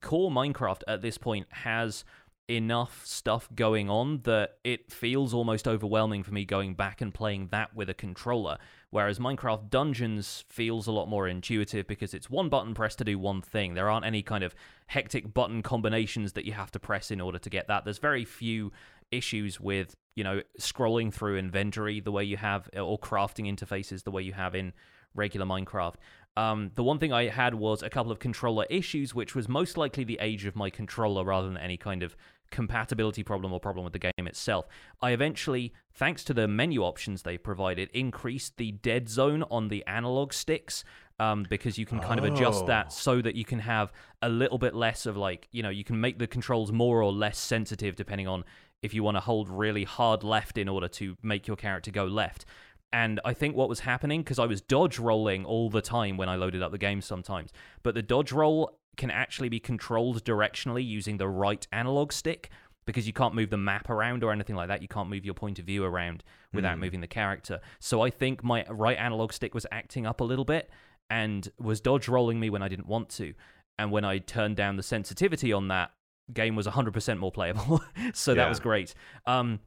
A: core Minecraft at this point has enough stuff going on that it feels almost overwhelming for me going back and playing that with a controller. Whereas Minecraft Dungeons feels a lot more intuitive because it's one button press to do one thing. There aren't any kind of hectic button combinations that you have to press in order to get that. There's very few issues with, you know, scrolling through inventory the way you have or crafting interfaces the way you have in regular Minecraft. Um, the one thing I had was a couple of controller issues, which was most likely the age of my controller rather than any kind of compatibility problem or problem with the game itself. I eventually, thanks to the menu options they provided, increased the dead zone on the analog sticks. Um, because you can kind of adjust
B: Oh.
A: that so that you can have a little bit less of like, you know, you can make the controls more or less sensitive depending on if you want to hold really hard left in order to make your character go left. And I think what was happening, because I was dodge rolling all the time when I loaded up the game sometimes, but the dodge roll can actually be controlled directionally using the right analog stick because you can't move the map around or anything like that. You can't move your point of view around without
B: Hmm.
A: moving the character. So I think my right analog stick was acting up a little bit and was dodge rolling me when I didn't want to. And when I turned down the sensitivity on that, game was 100% more playable. so that was great. Um,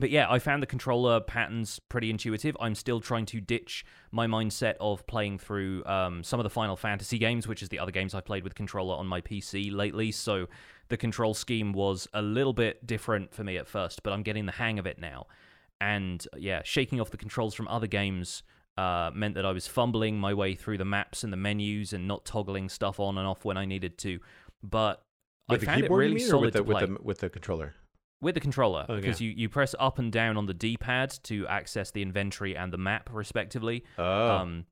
A: but yeah, I found the controller patterns pretty intuitive. I'm still trying to ditch my mindset of playing through um, some of the Final Fantasy games, which is the other games I've played with controller on my PC lately. So the control scheme was a little bit different for me at first, but I'm getting the hang of it now. And yeah, shaking off the controls from other games uh, meant that I was fumbling my way through the maps and the menus and not toggling stuff on and off when I needed to. But
B: With
A: I
B: the
A: found it
B: keyboard,
A: really
B: or
A: solid
B: with the,
A: to play
B: with the with the controller.
A: with the controller
B: Okay.
A: because you, you press up and down on the d-pad to access the inventory and the map respectively.
B: Oh,
A: um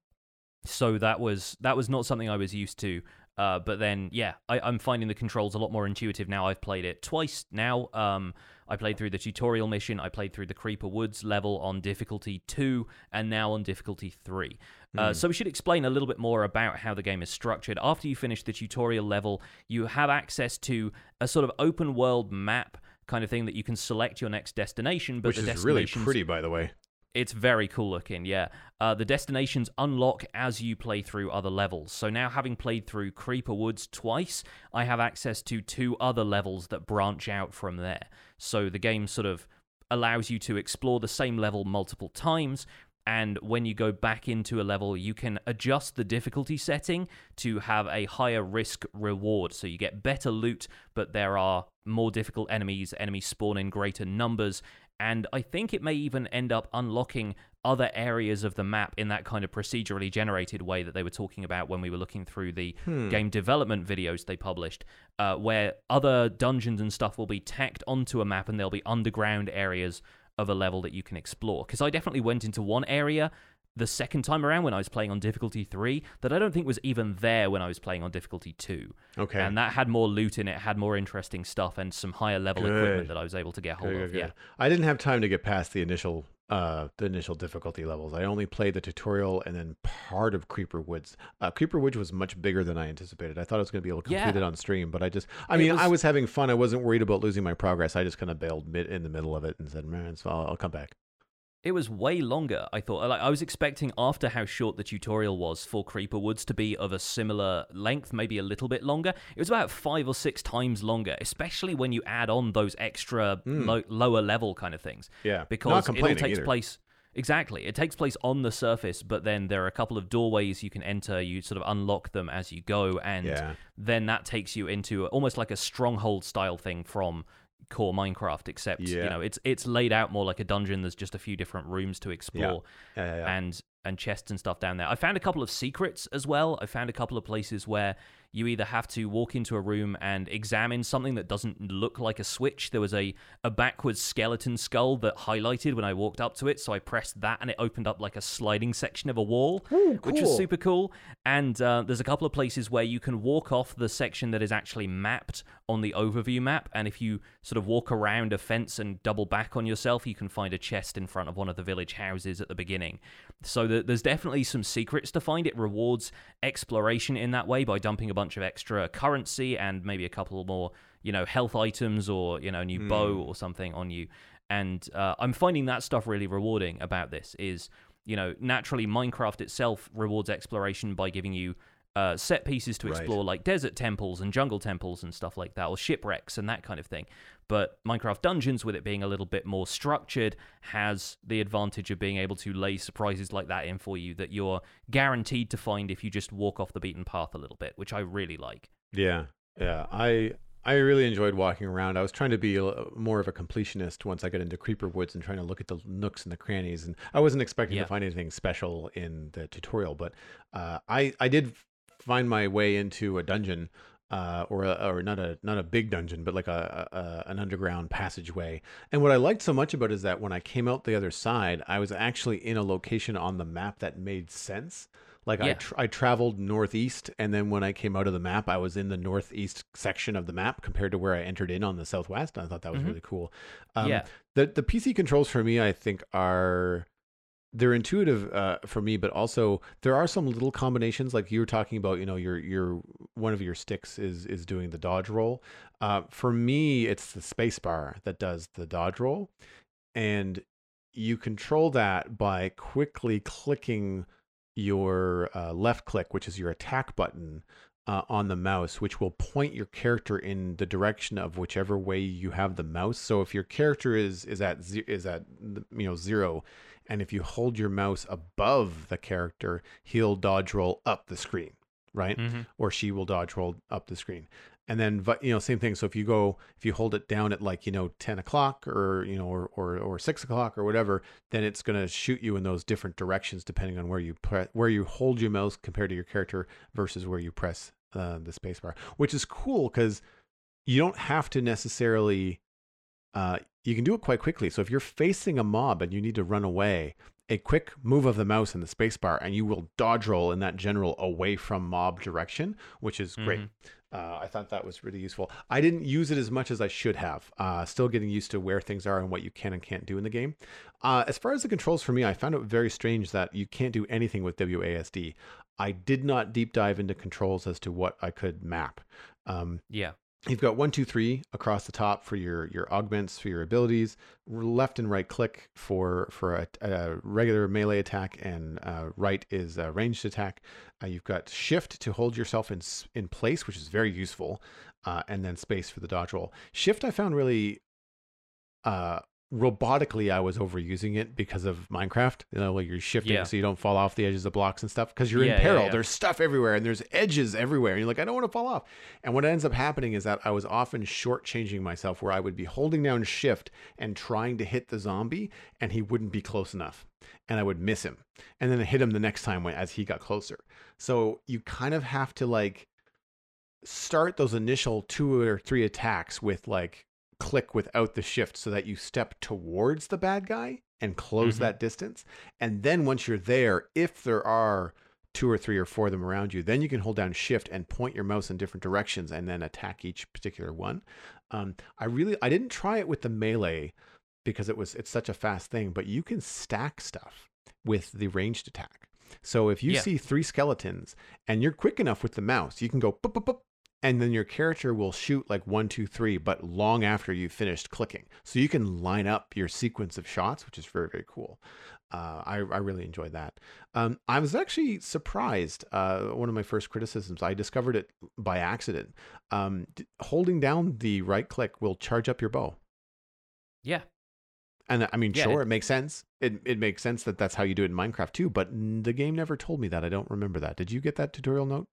A: so that was that was not something i was used to. Uh, but then yeah I, i'm finding the controls a lot more intuitive now. I've played it twice now. Um i played through the tutorial mission. I played through the creeper woods level on difficulty 2 and now on difficulty 3 uh,
B: Hmm.
A: so we should explain a little bit more about how the game is structured. After you finish the tutorial level, you have access to a sort of open world map kind of thing that you can select your next destination. But
B: which
A: the
B: is really pretty, by the way.
A: It's very cool looking, yeah. Uh, the destinations unlock as you play through other levels. So now, having played through Creeper Woods twice, I have access to two other levels that branch out from there. So the game sort of allows you to explore the same level multiple times. And when you go back into a level, you can adjust the difficulty setting to have a higher risk reward. So you get better loot, but there are more difficult enemies. Enemies spawn in greater numbers. And I think it may even end up unlocking other areas of the map in that kind of procedurally generated way that they were talking about when we were looking through the
B: Hmm.
A: game development videos they published, uh, where other dungeons and stuff will be tacked onto a map and there'll be underground areas of a level that you can explore. Because I definitely went into one area the second time around when I was playing on difficulty three that I don't think was even there when I was playing on difficulty two.
B: Okay.
A: And that had more loot in it, had more interesting stuff, and some higher level
B: Good.
A: equipment that I was able to get hold
B: Good,
A: of.
B: good,
A: Yeah.
B: I didn't have time to get past the initial uh the initial difficulty levels. I only played the tutorial and then part of Creeper Woods. Uh Creeper Woods was much bigger than I anticipated. I thought I was going to be able to complete
A: Yeah.
B: it on stream, but I just I
A: It
B: mean, I
A: was-
B: was having fun. I wasn't worried about losing my progress. I just kind of bailed mid in the middle of it and said, "Man, so I'll, I'll come back."
A: It was way longer. I thought. Like I was expecting after how short the tutorial was for Creeper Woods to be of a similar length, maybe a little bit longer. It was about five or six times longer, especially when you add on those extra hmm. lo- lower level kind of things.
B: Yeah.
A: because it all takes
B: either.
A: place exactly it takes place on the surface but then there are a couple of doorways you can enter you sort of unlock them as you go and
B: Yeah.
A: then that takes you into almost like a stronghold style thing from core minecraft except you know it's it's laid out more like a dungeon there's just a few different rooms to explore
B: Yeah, yeah, yeah.
A: and and chests and stuff down there. I found a couple of secrets as well. I found a couple of places where you either have to walk into a room and examine something that doesn't look like a switch. There was a a backwards skeleton skull that highlighted when I walked up to it, so I pressed that and it opened up like a sliding section of a wall, which was super cool. And uh, there's a couple of places where you can walk off the section that is actually mapped on the overview map, and if you sort of walk around a fence and double back on yourself, you can find a chest in front of one of the village houses at the beginning. So th- there's definitely some secrets to find. It rewards exploration in that way by dumping a bunch of extra currency and maybe a couple more, you know, health items or you know, a new bow or something on you. And uh, I'm finding that stuff really rewarding about this. Is you know, naturally Minecraft itself rewards exploration by giving you uh, set pieces to
B: Right.
A: explore, like desert temples and jungle temples and stuff like that, or shipwrecks and that kind of thing. But Minecraft Dungeons, with it being a little bit more structured, has the advantage of being able to lay surprises like that in for you that you're guaranteed to find if you just walk off the beaten path a little bit, which I really like.
B: Yeah, yeah. I I really enjoyed walking around. I was trying to be a, more of a completionist once I got into Creeper Woods and trying to look at the nooks and the crannies. And I wasn't expecting
A: Yeah.
B: to find anything special in the tutorial, but uh, I I did find my way into a dungeon. Uh, or a, or not a not a big dungeon, but like a, a, an underground passageway. And what I liked so much about it is that when I came out the other side, I was actually in a location on the map that made sense. Like I
A: Yeah.
B: tr- I traveled northeast, and then when I came out of the map, I was in the northeast section of the map compared to where I entered in on the southwest. I thought that was
A: Mhm.
B: really cool. Um,
A: Yeah.
B: The the PC controls for me, I think, are they're intuitive uh, for me, but also there are some little combinations like you were talking about. You know, your your one of your sticks is is doing the dodge roll. Uh, for me, it's the space bar that does the dodge roll, and you control that by quickly clicking your uh, left click, which is your attack button, uh, on the mouse, which will point your character in the direction of whichever way you have the mouse. So if your character is is at is at you know zero, and if you hold your mouse above the character, he'll dodge roll up the screen, right?
A: Mhm.
B: Or she will dodge roll up the screen. And then you know same thing. So if you go if you hold it down at like you know ten o'clock or you know or or, or six o'clock or whatever, then it's gonna shoot you in those different directions depending on where you pre- where you hold your mouse compared to your character versus where you press uh, the spacebar, which is cool because you don't have to necessarily. Uh, you can do it quite quickly. So if you're facing a mob and you need to run away, a quick move of the mouse and the spacebar, and you will dodge roll in that general away from mob direction, which is great. Uh, I thought that was really useful. I didn't use it as much as I should have. Uh, still getting used to where things are and what you can and can't do in the game. Uh, as far as the controls for me, I found it very strange that you can't do anything with WASD. I did not deep dive into controls as to what I could map. Um,
A: Yeah.
B: You've got one, two, three across the top for your your augments for your abilities. Left and right click for for a, a regular melee attack, and uh, right is a ranged attack. Uh, you've got shift to hold yourself in in place, which is very useful, uh, and then space for the dodge roll. Shift I found really uh, robotically I was overusing it because of Minecraft. You know, like you're shifting
A: Yeah.
B: so you don't fall off the edges of blocks and stuff because you're
A: Yeah,
B: in peril.
A: yeah.
B: There's stuff everywhere and there's edges everywhere. And you're like, I don't want to fall off. And what ends up happening is that I was often shortchanging myself where I would be holding down shift and trying to hit the zombie and he wouldn't be close enough. And I would miss him. And then I hit him the next time when, as he got closer. So you kind of have to like start those initial two or three attacks with like click without the shift so that you step towards the bad guy and close
A: Mhm.
B: that distance. And then once you're there, if there are two or three or four of them around you, then you can hold down shift and point your mouse in different directions and then attack each particular one. Um, I really I didn't try it with the melee because it was it's such a fast thing, but you can stack stuff with the ranged attack. So if you
A: Yeah.
B: see three skeletons and you're quick enough with the mouse, you can go boop, boop, boop, and then your character will shoot like one, two, three, but long after you've finished clicking. So you can line up your sequence of shots, which is very, very cool. Uh, I, I really enjoyed that. Um, I was actually surprised. Uh, one of my first criticisms, I discovered it by accident. Um, d- holding down the right click will charge up your bow.
A: Yeah.
B: And I mean,
A: Yeah,
B: sure,
A: it-
B: it, makes sense. It, it makes sense that that's how you do it in Minecraft too, but the game never told me that. I don't remember that. Did you get that tutorial note?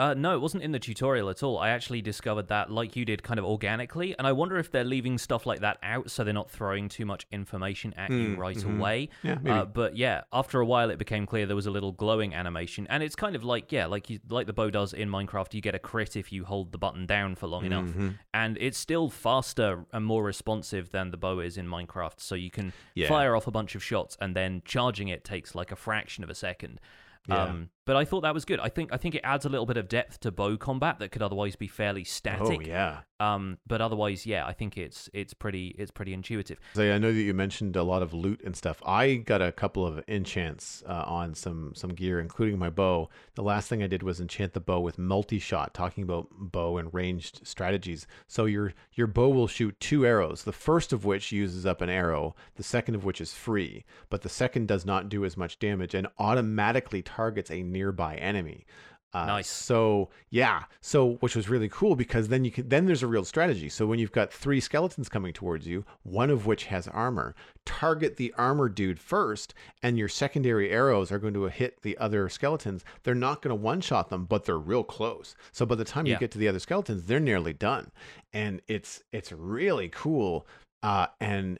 A: Uh, no, it wasn't in the tutorial at all. I actually discovered that, like you did, kind of organically. And I wonder if they're leaving stuff like that out so they're not throwing too much information at you
B: Mm,
A: right
B: mhm.
A: away.
B: Yeah.
A: Uh, but yeah, after a while, it became clear there was a little glowing animation, and it's kind of like yeah, like you, like the bow does in Minecraft. You get a crit if you hold the button down for long enough,
B: Mhm.
A: and it's still faster and more responsive than the bow is in Minecraft. So you can
B: Yeah.
A: fire off a bunch of shots, and then charging it takes like a fraction of a second.
B: Yeah.
A: Um, but I thought that was good. I think I think it adds a little bit of depth to bow combat that could otherwise be fairly static.
B: Oh yeah.
A: Um, but otherwise, yeah, I think it's it's pretty it's pretty intuitive.
B: So I know that you mentioned a lot of loot and stuff. I got a couple of enchants uh, on some some gear, including my bow. The last thing I did was enchant the bow with multi-shot, talking about bow and ranged strategies. So your your bow will shoot two arrows. The first of which uses up an arrow, the second of which is free, but the second does not do as much damage and automatically targets a nearby enemy. Uh,
A: Nice.
B: So yeah, so which was really cool because then you can then there's a real strategy. So when you've got three skeletons coming towards you, one of which has armor, target the armor dude first, and your secondary arrows are going to hit the other skeletons. They're not going to one shot them, but they're real close. So by the time you get to the other skeletons, they're nearly done, and it's it's really cool. Uh, and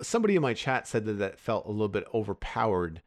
B: somebody in my chat said that that felt a little bit overpowered.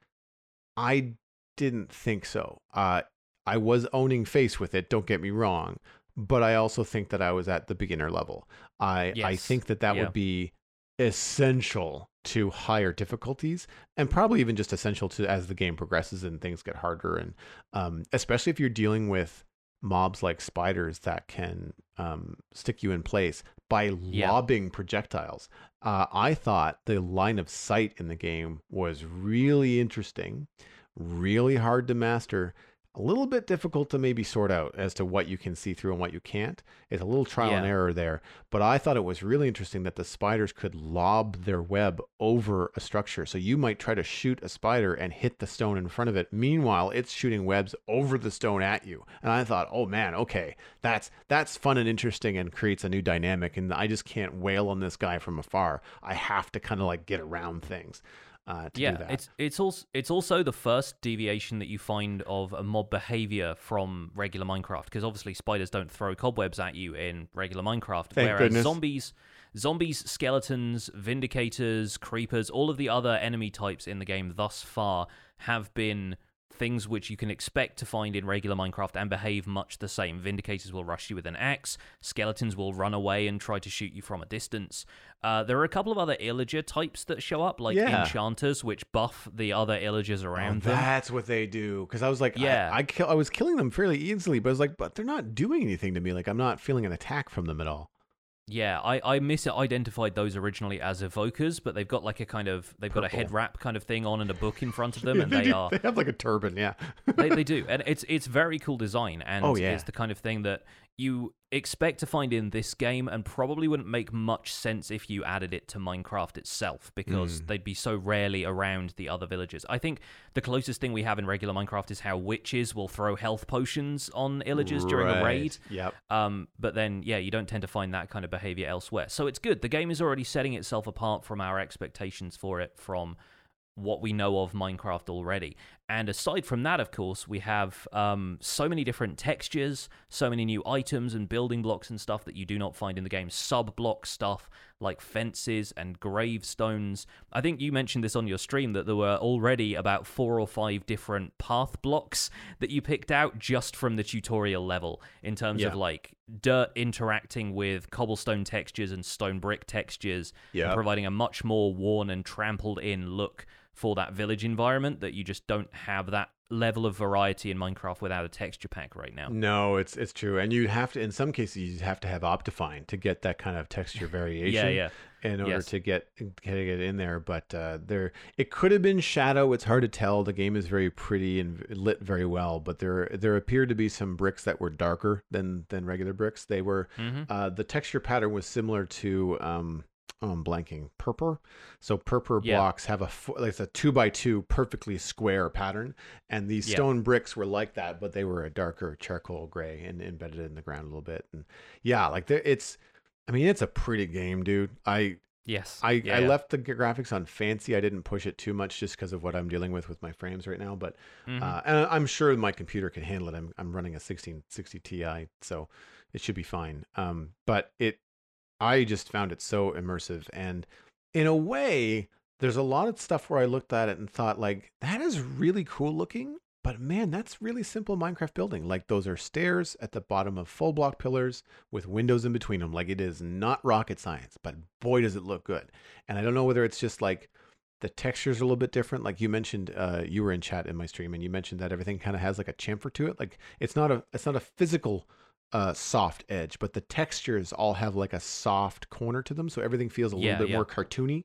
B: I didn't think so. Uh, I was owning face with it. Don't get me wrong, but I also think that I was at the beginner level. I I think that that
A: Yeah.
B: would be essential to higher difficulties, and probably even just essential to as the game progresses and things get harder, and um, especially if you're dealing with mobs like spiders that can um, stick you in place by
A: Yeah.
B: lobbing projectiles. Uh, I thought the line of sight in the game was really interesting, really hard to master, a little bit difficult to maybe sort out as to what you can see through and what you can't. It's a little trial and error there, but I thought it was really interesting that the spiders could lob their web over a structure. So you might try to shoot a spider and hit the stone in front of it. Meanwhile, it's shooting webs over the stone at you. And I thought, "Oh man, okay. That's that's fun and interesting and creates a new dynamic and I just can't wail on this guy from afar. I have to kind of like get around things." Uh, to
A: yeah,
B: do that.
A: it's it's also it's also the first deviation that you find of a mob behavior from regular Minecraft because obviously spiders don't throw cobwebs at you in regular Minecraft,
B: Thank
A: whereas
B: goodness.
A: zombies, zombies, skeletons, vindicators, creepers, all of the other enemy types in the game thus far have been things which you can expect to find in regular Minecraft and behave much the same. Vindicators will rush you with an axe, skeletons will run away and try to shoot you from a distance. Uh, there are a couple of other illager types that show up, like
B: Yeah.
A: enchanters, which buff the other illagers
B: Oh,
A: around them.
B: that's what they do. Because I was like,
A: Yeah.
B: I, I, kill, I was killing them fairly easily, but I was like, but they're not doing anything to me. Like I'm not feeling an attack from them at all.
A: Yeah, I, I misidentified those originally as evokers, but they've got like a kind of they've got a head wrap kind of thing on and a book in front of them, and
B: they,
A: they
B: do-
A: are
B: they have like a turban, yeah.
A: they, they do, and it's it's very cool design, and
B: Oh, yeah.
A: it's the kind of thing that you expect to find in this game, and probably wouldn't make much sense if you added it to Minecraft itself, because
B: Mm.
A: they'd be so rarely around the other villages. I think the closest thing we have in regular Minecraft is how witches will throw health potions on illagers during a raid.
B: Yep.
A: Um, but then, yeah, you don't tend to find that kind of behavior elsewhere. So it's good. The game is already setting itself apart from our expectations for it from what we know of Minecraft already. And aside from that, of course, we have um, so many different textures, so many new items and building blocks and stuff that you do not find in the game. Sub block stuff like fences and gravestones. I think you mentioned this on your stream that there were already about four or five different path blocks that you picked out just from the tutorial level in terms
B: Yeah.
A: of like dirt interacting with cobblestone textures and stone brick textures, and providing a much more worn and trampled in look for that village environment that you just don't have that level of variety in Minecraft without a texture pack right now.
B: No, it's it's true, and you have to. In some cases, you have to have Optifine to get that kind of texture variation.
A: Yeah, yeah.
B: In order
A: Yes.
B: to get getting it in there, but uh, there it could have been shadow. It's hard to tell. The game is very pretty and lit very well, but there there appeared to be some bricks that were darker than than regular bricks. They were
A: hmm
B: uh, the texture pattern was similar to um, oh, I'm blanking purpur. So purpur
A: Yeah.
B: blocks have a like it's a two by two perfectly square pattern, and these
A: Yeah.
B: stone bricks were like that, but they were a darker charcoal gray and embedded in the ground a little bit. And yeah, like there, it's. I mean, it's a pretty game, dude. I
A: Yes.
B: I,
A: Yeah,
B: I
A: yeah.
B: left the graphics on fancy. I didn't push it too much just because of what I'm dealing with with my frames right now. But
A: Mhm.
B: uh, and I'm sure my computer can handle it. I'm I'm running a 1660 Ti, so it should be fine. Um, but it, I just found it so immersive, and in a way, there's a lot of stuff where I looked at it and thought like that is really cool looking. But man, that's really simple Minecraft building. Like those are stairs at the bottom of full block pillars with windows in between them. Like it is not rocket science, but boy does it look good. And I don't know whether it's just like the textures are a little bit different. Like you mentioned, uh, you were in chat in my stream, and you mentioned that everything kind of has like a chamfer to it. Like it's not a it's not a physical uh, soft edge, but the textures all have like a soft corner to them, so everything feels a
A: Yeah,
B: little bit
A: yeah.
B: more cartoony.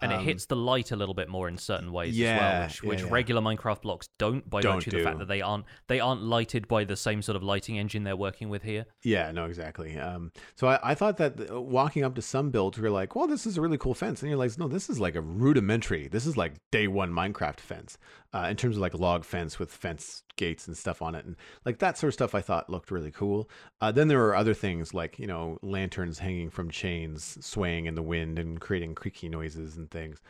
A: And it
B: Um,
A: hits the light a little bit more in certain ways as
B: Yeah,
A: well, which,
B: yeah,
A: which
B: yeah.
A: regular Minecraft blocks don't by
B: Don't
A: virtue of the fact that they aren't they aren't lighted by the same sort of lighting engine they're working with here.
B: Yeah, no, exactly. Um, so I, I thought that walking up to some builds, we are like, well, this is a really cool fence. And you're like, no, this is like a rudimentary, this is like day one Minecraft fence uh, in terms of like log fence with fence gates and stuff on it. And like that sort of stuff I thought looked really cool. Uh, then there were other things like, you know, lanterns hanging from chains swaying in the wind and creating creaky noises and things.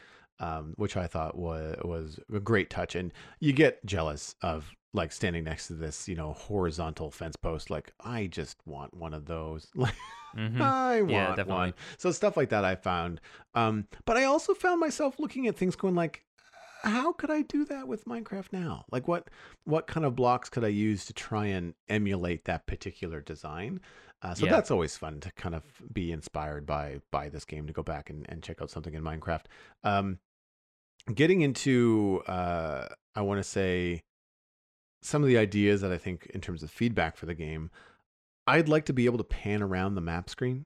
B: Um, which I thought was was a great touch, and you get jealous of like standing next to this, you know, horizontal fence post. Like, I just want one of those. Like,
A: hmm
B: I want
A: Yeah, definitely.
B: one. So stuff like that I found. Um, but I also found myself looking at things going like, how could I do that with Minecraft now? Like what what kind of blocks could I use to try and emulate that particular design? Uh, so
A: Yeah.
B: that's always fun to kind of be inspired by by this game to go back and, and check out something in Minecraft. Um, getting into uh, I want to say some of the ideas that I think in terms of feedback for the game, I'd like to be able to pan around the map screen.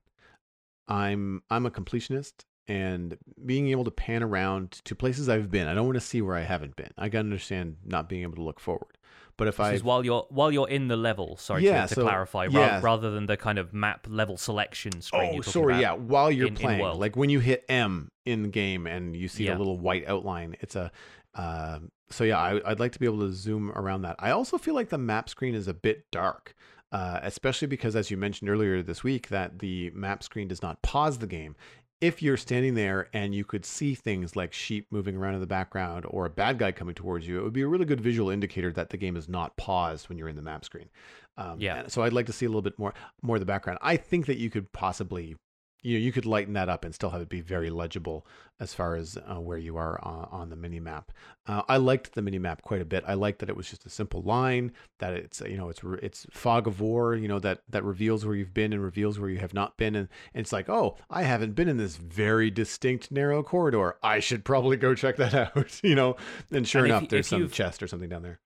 B: I'm I'm a completionist and being able to pan around to places I've been. I don't want to see where I haven't been. I can understand not being able to look forward. But if I
A: is while you're while you're in the level. Sorry
B: Yeah,
A: to, to
B: so-
A: clarify,
B: yeah.
A: rather than the kind of map level selection screen.
B: Oh,
A: you're
B: sorry.
A: about.
B: Yeah, while you're
A: in- in
B: playing,
A: world.
B: like when you hit M in the game and you see
A: Yeah.
B: the little white outline, it's a. Um, so yeah, I, I'd like to be able to zoom around that. I also feel like the map screen is a bit dark, uh, especially because, as you mentioned earlier this week, that the map screen does not pause the game. If you're standing there and you could see things like sheep moving around in the background or a bad guy coming towards you, it would be a really good visual indicator that the game is not paused when you're in the map screen. Um,
A: Yeah.
B: So I'd like to see a little bit more more of the background. I think that you could possibly you know, you could lighten that up and still have it be very legible as far as uh, where you are on, on the mini map. Uh, I liked the mini map quite a bit. I liked that it was just a simple line that it's you know it's it's fog of war. You know that that reveals where you've been and reveals where you have not been, and, and it's like oh I haven't been in this very distinct narrow corridor. I should probably go check that out. you know, and sure
A: And
B: enough,
A: you-
B: there's
A: if
B: some chest or something down there.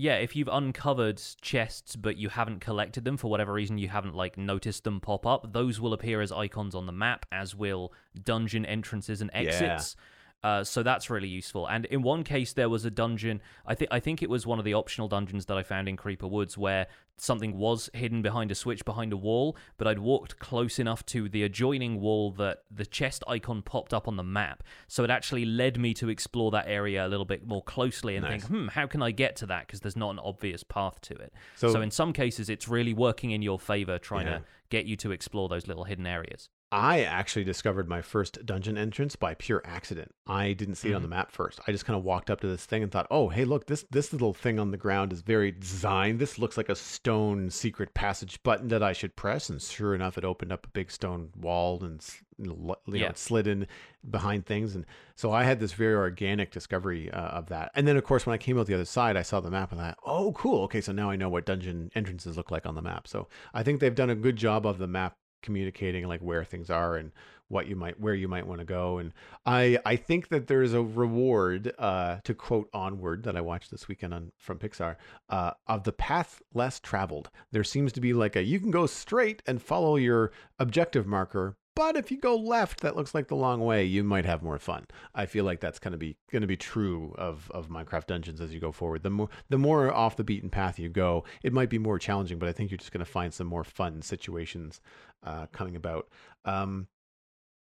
A: Yeah, if you've uncovered chests but you haven't collected them for whatever reason, you haven't like noticed them pop up. Those will appear as icons on the map, as will dungeon entrances and exits. Uh, so that's really useful. And in one case, there was a dungeon. I think I think it was one of the optional dungeons that I found in Creeper Woods, where something was hidden behind a switch behind a wall. But I'd walked close enough to the adjoining wall that the chest icon popped up on the map. So it actually led me to explore that area a little bit more closely and
B: Nice.
A: think, hmm, how can I get to that? Because there's not an obvious path to it.
B: So-
A: So, in some cases, it's really working in your favor, trying
B: Yeah.
A: to get you to explore those little hidden areas.
B: I actually discovered my first dungeon entrance by pure accident. I didn't see it on the map first. I just kind of walked up to this thing and thought, "Oh, hey, look this this little thing on the ground is very designed. This looks like a stone secret passage button that I should press." And sure enough, it opened up a big stone wall and you know,
A: Yeah.
B: it slid in behind things, and so I had this very organic discovery uh, of that. And then, of course, when I came out the other side, I saw the map, and I thought, oh, cool. Okay, so now I know what dungeon entrances look like on the map. So I think they've done a good job of the map communicating like where things are and what you might where you might want to go. And i i think that there's a reward uh to quote onward that i watched this weekend on from pixar uh of the path less traveled. There seems to be like a you can go straight and follow your objective marker but if you go left that looks like the long way you might have more fun i feel like that's going to be going to be true of of minecraft dungeons as you go forward the more the more off the beaten path you go it might be more challenging but i think you're just going to find some more fun situations uh, coming about um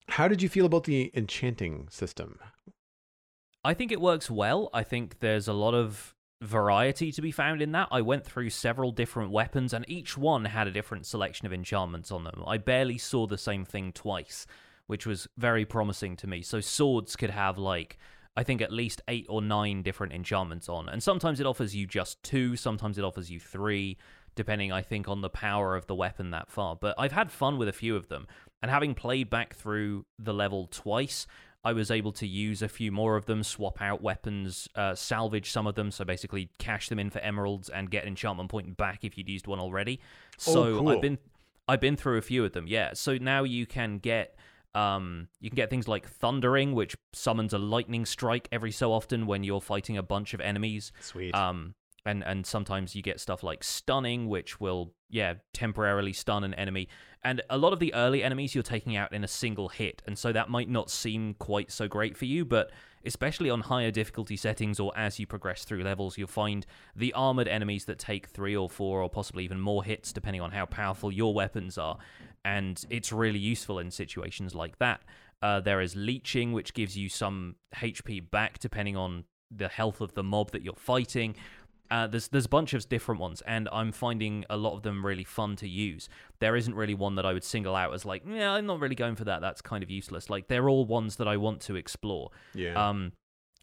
B: how did you feel about the enchanting system?
A: I think it works well. I think there's a lot of variety to be found in that. I went through several different weapons, and each one had a different selection of enchantments on them. I barely saw the same thing twice, which was very promising to me. So, swords could have like. I think at least eight or nine different enchantments on. And sometimes it offers you just two, sometimes it offers you three, depending, I think, on the power of the weapon that far. But I've had fun with a few of them. And having played back through the level twice, I was able to use a few more of them, swap out weapons, uh, salvage some of them, so basically cash them in for emeralds and get enchantment point back if you'd used one already. So
B: cool.
A: I've been I've been through a few of them, yeah. So now you can get um, you can get things like thundering, which summons a lightning strike every so often when you're fighting a bunch of enemies.
B: Sweet.
A: Um, and and sometimes you get stuff like stunning, which will yeah temporarily stun an enemy. And a lot of the early enemies you're taking out in a single hit, and so that might not seem quite so great for you, but especially on higher difficulty settings or as you progress through levels, you'll find the armored enemies that take three or four or possibly even more hits, depending on how powerful your weapons are. And it's really useful in situations like that. Uh, there is leeching, which gives you some HP back depending on the health of the mob that you're fighting. Uh, there's there's a bunch of different ones, and I'm finding a lot of them really fun to use. There isn't really one that I would single out as like, yeah, I'm not really going for that. That's kind of useless. Like they're all ones that I want to explore.
B: yeah.
A: Um,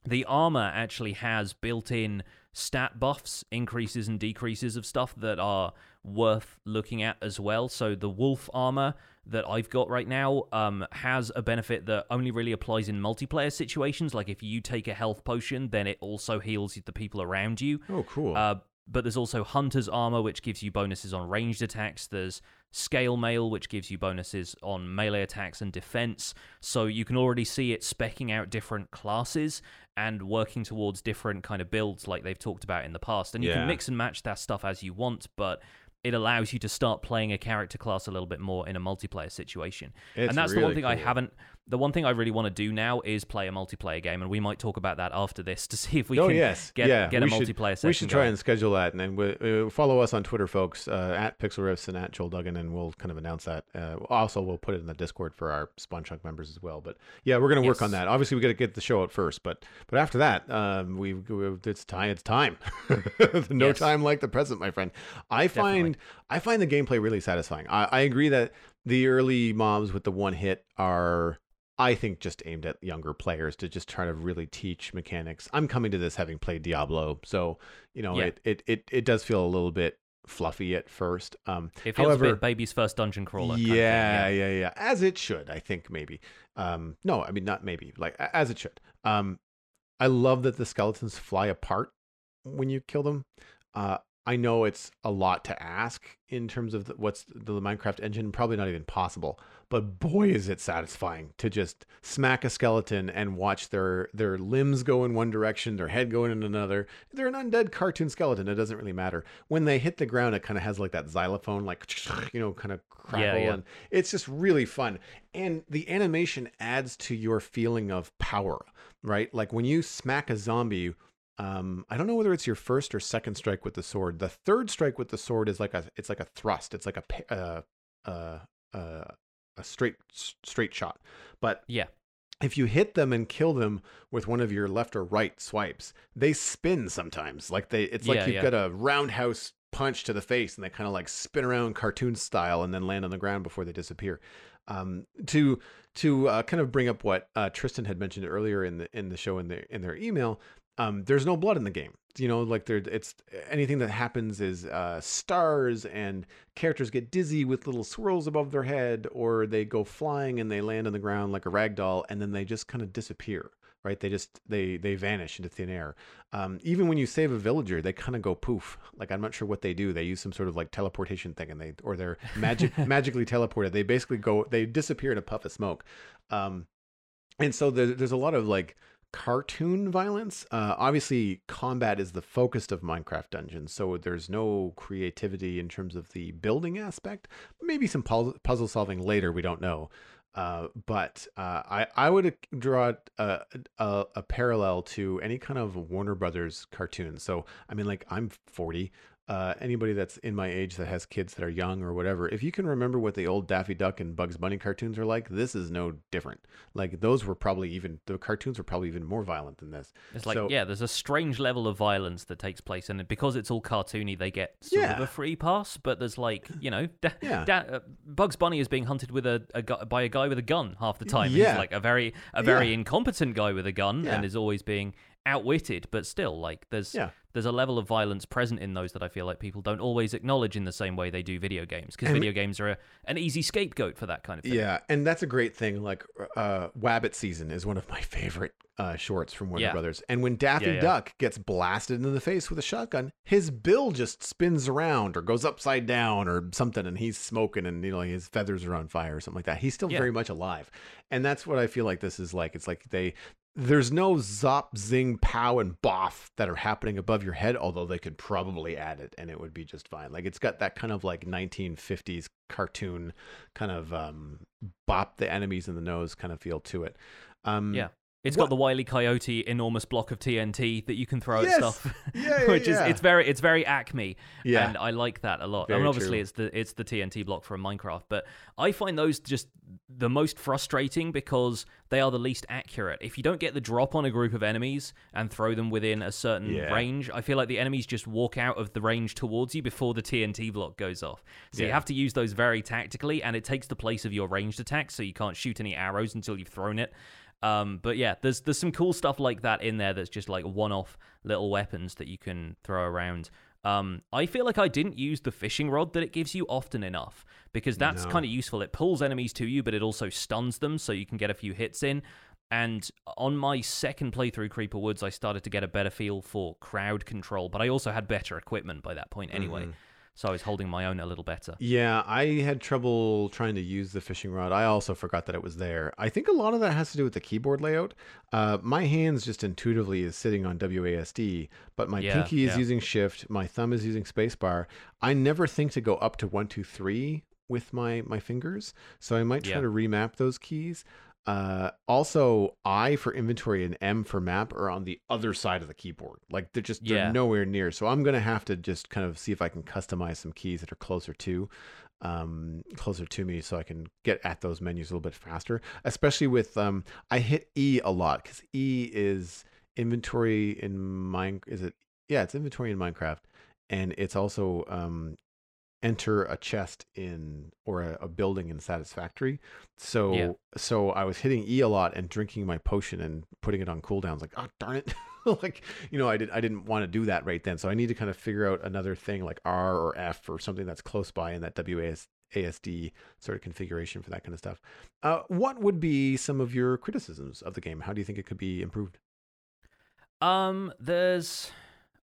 A: the armor actually has built-in stat buffs, increases and decreases of stuff that are worth looking at as well. So the wolf armor that I've got right now um, has a benefit that only really applies in multiplayer situations. Like if you take a health potion, then it also heals the people around you.
B: oh, cool.
A: Uh, but there's also Hunter's Armor, which gives you bonuses on ranged attacks. There's Scale Mail, which gives you bonuses on melee attacks and defense. So you can already see it specking out different classes and working towards different kind of builds like they've talked about in the past. And you
B: Yeah.
A: can mix and match that stuff as you want, but it allows you to start playing a character class a little bit more in a multiplayer situation.
B: It's
A: and that's the one
B: really
A: thing I haven't. The one thing I really want to do now is play a multiplayer game, and we might talk about that after this to see if we
B: oh
A: can
B: yes,
A: get
B: yeah.
A: get a
B: should-
A: multiplayer session.
B: We should try
A: going.
B: and schedule that, and then we, uh, follow us on Twitter, folks, uh, at Pixel Riffs and at Joel Duggan, and we'll kind of announce that. Uh, also, we'll put it in the Discord for our Spawn Chunk members as well. But yeah, we're gonna work on that. Obviously, we got to get the show out first, but but after that, um, we, we it's time. It's time. no
A: Yes.
B: time like the present, my friend. I find I find the gameplay really satisfying. I, I agree that the early mobs with the one hit are I think just aimed at younger players to just try to really teach mechanics. I'm coming to this having played Diablo, so you know
A: Yeah.
B: it, it it it does feel a little bit fluffy at first. Um,
A: It feels
B: however,
A: a bit baby's first dungeon crawler. thing,
B: yeah, yeah, yeah, as it should. I think maybe. Um, no, I mean not maybe. Like as it should. Um, I love that the skeletons fly apart when you kill them. Uh, I know it's a lot to ask in terms of the, what's the Minecraft engine, probably not even possible. But boy, is it satisfying to just smack a skeleton and watch their their limbs go in one direction, their head go in another. They're an undead cartoon skeleton. It doesn't really matter. When they hit the ground, it kind of has like that xylophone, like you know, kind of crackle,
A: yeah.
B: and it's just really fun. And the animation adds to your feeling of power, right? Like when you smack a zombie um i don't know whether it's your first or second strike with the sword. The third strike with the sword is like a it's like a thrust. It's like a uh uh uh a straight straight shot. But
A: Yeah.
B: if you hit them and kill them with one of your left or right swipes they spin sometimes. Like they it's like
A: Yeah,
B: you've
A: yeah.
B: got a roundhouse punch to the face and they kind of like spin around cartoon style and then land on the ground before they disappear. Um, to to uh, kind of bring up what uh, Tristan had mentioned earlier in the in the show in the in their email, um, there's no blood in the game. You know, like there, it's anything that happens is uh, stars and characters get dizzy with little swirls above their head, or they go flying and they land on the ground like a rag doll, and then they just kind of disappear. Right? They just they they vanish into thin air. Um, even when you save a villager, they kind of go poof. Like I'm not sure what they do. They use some sort of like teleportation thing, and they or they're magic magically teleported. They basically go they disappear in a puff of smoke. Um, and so there, there's a lot of like cartoon violence. Uh, obviously, combat is the focus of Minecraft Dungeons, so there's no creativity in terms of the building aspect. Maybe some puzzle solving later, we don't know. Uh, but uh, I I would draw a, a, a parallel to any kind of Warner Brothers cartoon. So I mean, like I'm 40 uh, anybody that's in my age that has kids that are young or whatever, if you can remember what the old Daffy Duck and Bugs Bunny cartoons are like, this is no different. Like those were probably even the cartoons were probably even more violent than this.
A: It's like so, yeah, there's a strange level of violence that takes place, and because it's all cartoony, they get sort yeah. of a free pass. But there's like you know, da- yeah. Da- uh, Bugs Bunny is being hunted with a, a gu- by a guy with a gun half the time. Yeah. He's like a very a very yeah. incompetent guy with a gun, and is always being outwitted, but still, like there's yeah. there's a level of violence present in those that I feel like people don't always acknowledge in the same way they do video games because video we, games are a, an easy scapegoat for that kind of thing.
B: Yeah, and that's a great thing. Like uh, Wabbit Season is one of my favorite uh, shorts from Warner yeah. Brothers, and when Daffy yeah, Duck gets blasted in the face with a shotgun, his bill just spins around or goes upside down or something, and he's smoking and you know his feathers are on fire or something like that. He's still very much alive, and that's what I feel like this is like. It's like they there's no zop, zing, pow, and boff that are happening above your head, although they could probably add it and it would be just fine. Like it's got that kind of like 1950s cartoon kind of um, bop the enemies in the nose kind of feel to it.
A: Um, yeah. It's what? got the Wily Coyote enormous block of TNT that you can throw yes. at stuff, yeah, yeah, which yeah. is it's very it's very Acme, yeah, and I like that a lot. Very I mean, obviously true. it's the it's the TNT block from Minecraft, but I find those just the most frustrating because they are the least accurate. If you don't get the drop on a group of enemies and throw them within a certain range, I feel like the enemies just walk out of the range towards you before the TNT block goes off. So you have to use those very tactically, and it takes the place of your ranged attacks, so you can't shoot any arrows until you've thrown it. Um, but yeah, there's there's some cool stuff like that in there that's just like one-off little weapons that you can throw around. Um, I feel like I didn't use the fishing rod that it gives you often enough because that's no. kind of useful. It pulls enemies to you, but it also stuns them, so you can get a few hits in. And on my second playthrough Creeper Woods, I started to get a better feel for crowd control, but I also had better equipment by that point anyway. Mm-hmm so I was holding my own a little better.
B: Yeah, I had trouble trying to use the fishing rod. I also forgot that it was there. I think a lot of that has to do with the keyboard layout. Uh, my hands just intuitively is sitting on WASD, but my yeah, pinky is yeah. using Shift, my thumb is using Spacebar. I never think to go up to one, two, three with my my fingers, so I might try yeah. to remap those keys. Uh, also, I for inventory and M for map are on the other side of the keyboard. Like they're just they're yeah. nowhere near. So I'm gonna have to just kind of see if I can customize some keys that are closer to, um, closer to me, so I can get at those menus a little bit faster. Especially with um, I hit E a lot because E is inventory in mine. Is it? Yeah, it's inventory in Minecraft, and it's also um enter a chest in or a, a building in Satisfactory. So yeah. so I was hitting E a lot and drinking my potion and putting it on cooldowns. Like oh darn it, like you know I did I didn't want to do that right then. So I need to kind of figure out another thing like R or F or something that's close by in that WAS ASD sort of configuration for that kind of stuff. Uh, what would be some of your criticisms of the game? How do you think it could be improved?
A: Um, there's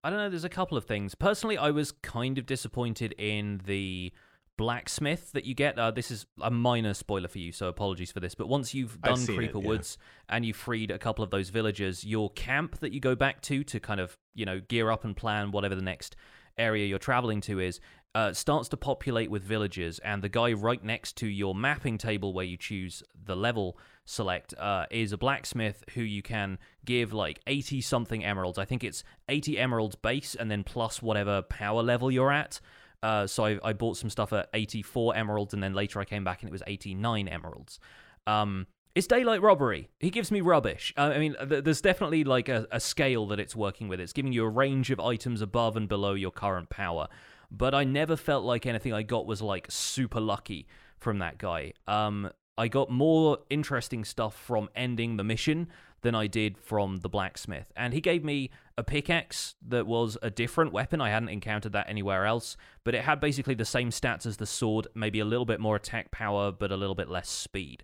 A: I don't know. There's a couple of things. Personally, I was kind of disappointed in the blacksmith that you get. Uh, this is a minor spoiler for you, so apologies for this. But once you've done Creeper it, yeah. Woods and you've freed a couple of those villagers, your camp that you go back to to kind of you know gear up and plan whatever the next area you're traveling to is uh, starts to populate with villagers, and the guy right next to your mapping table where you choose the level select uh, is a blacksmith who you can give like 80 something emeralds. I think it's 80 emeralds base and then plus whatever power level you're at. Uh, so I, I, bought some stuff at 84 emeralds and then later I came back and it was 89 emeralds. Um, it's daylight robbery. He gives me rubbish. Uh, I mean, th- there's definitely like a, a scale that it's working with. It's giving you a range of items above and below your current power. But I never felt like anything I got was like super lucky from that guy. Um, I got more interesting stuff from ending the mission than I did from the blacksmith. And he gave me a pickaxe that was a different weapon. I hadn't encountered that anywhere else, but it had basically the same stats as the sword, maybe a little bit more attack power, but a little bit less speed.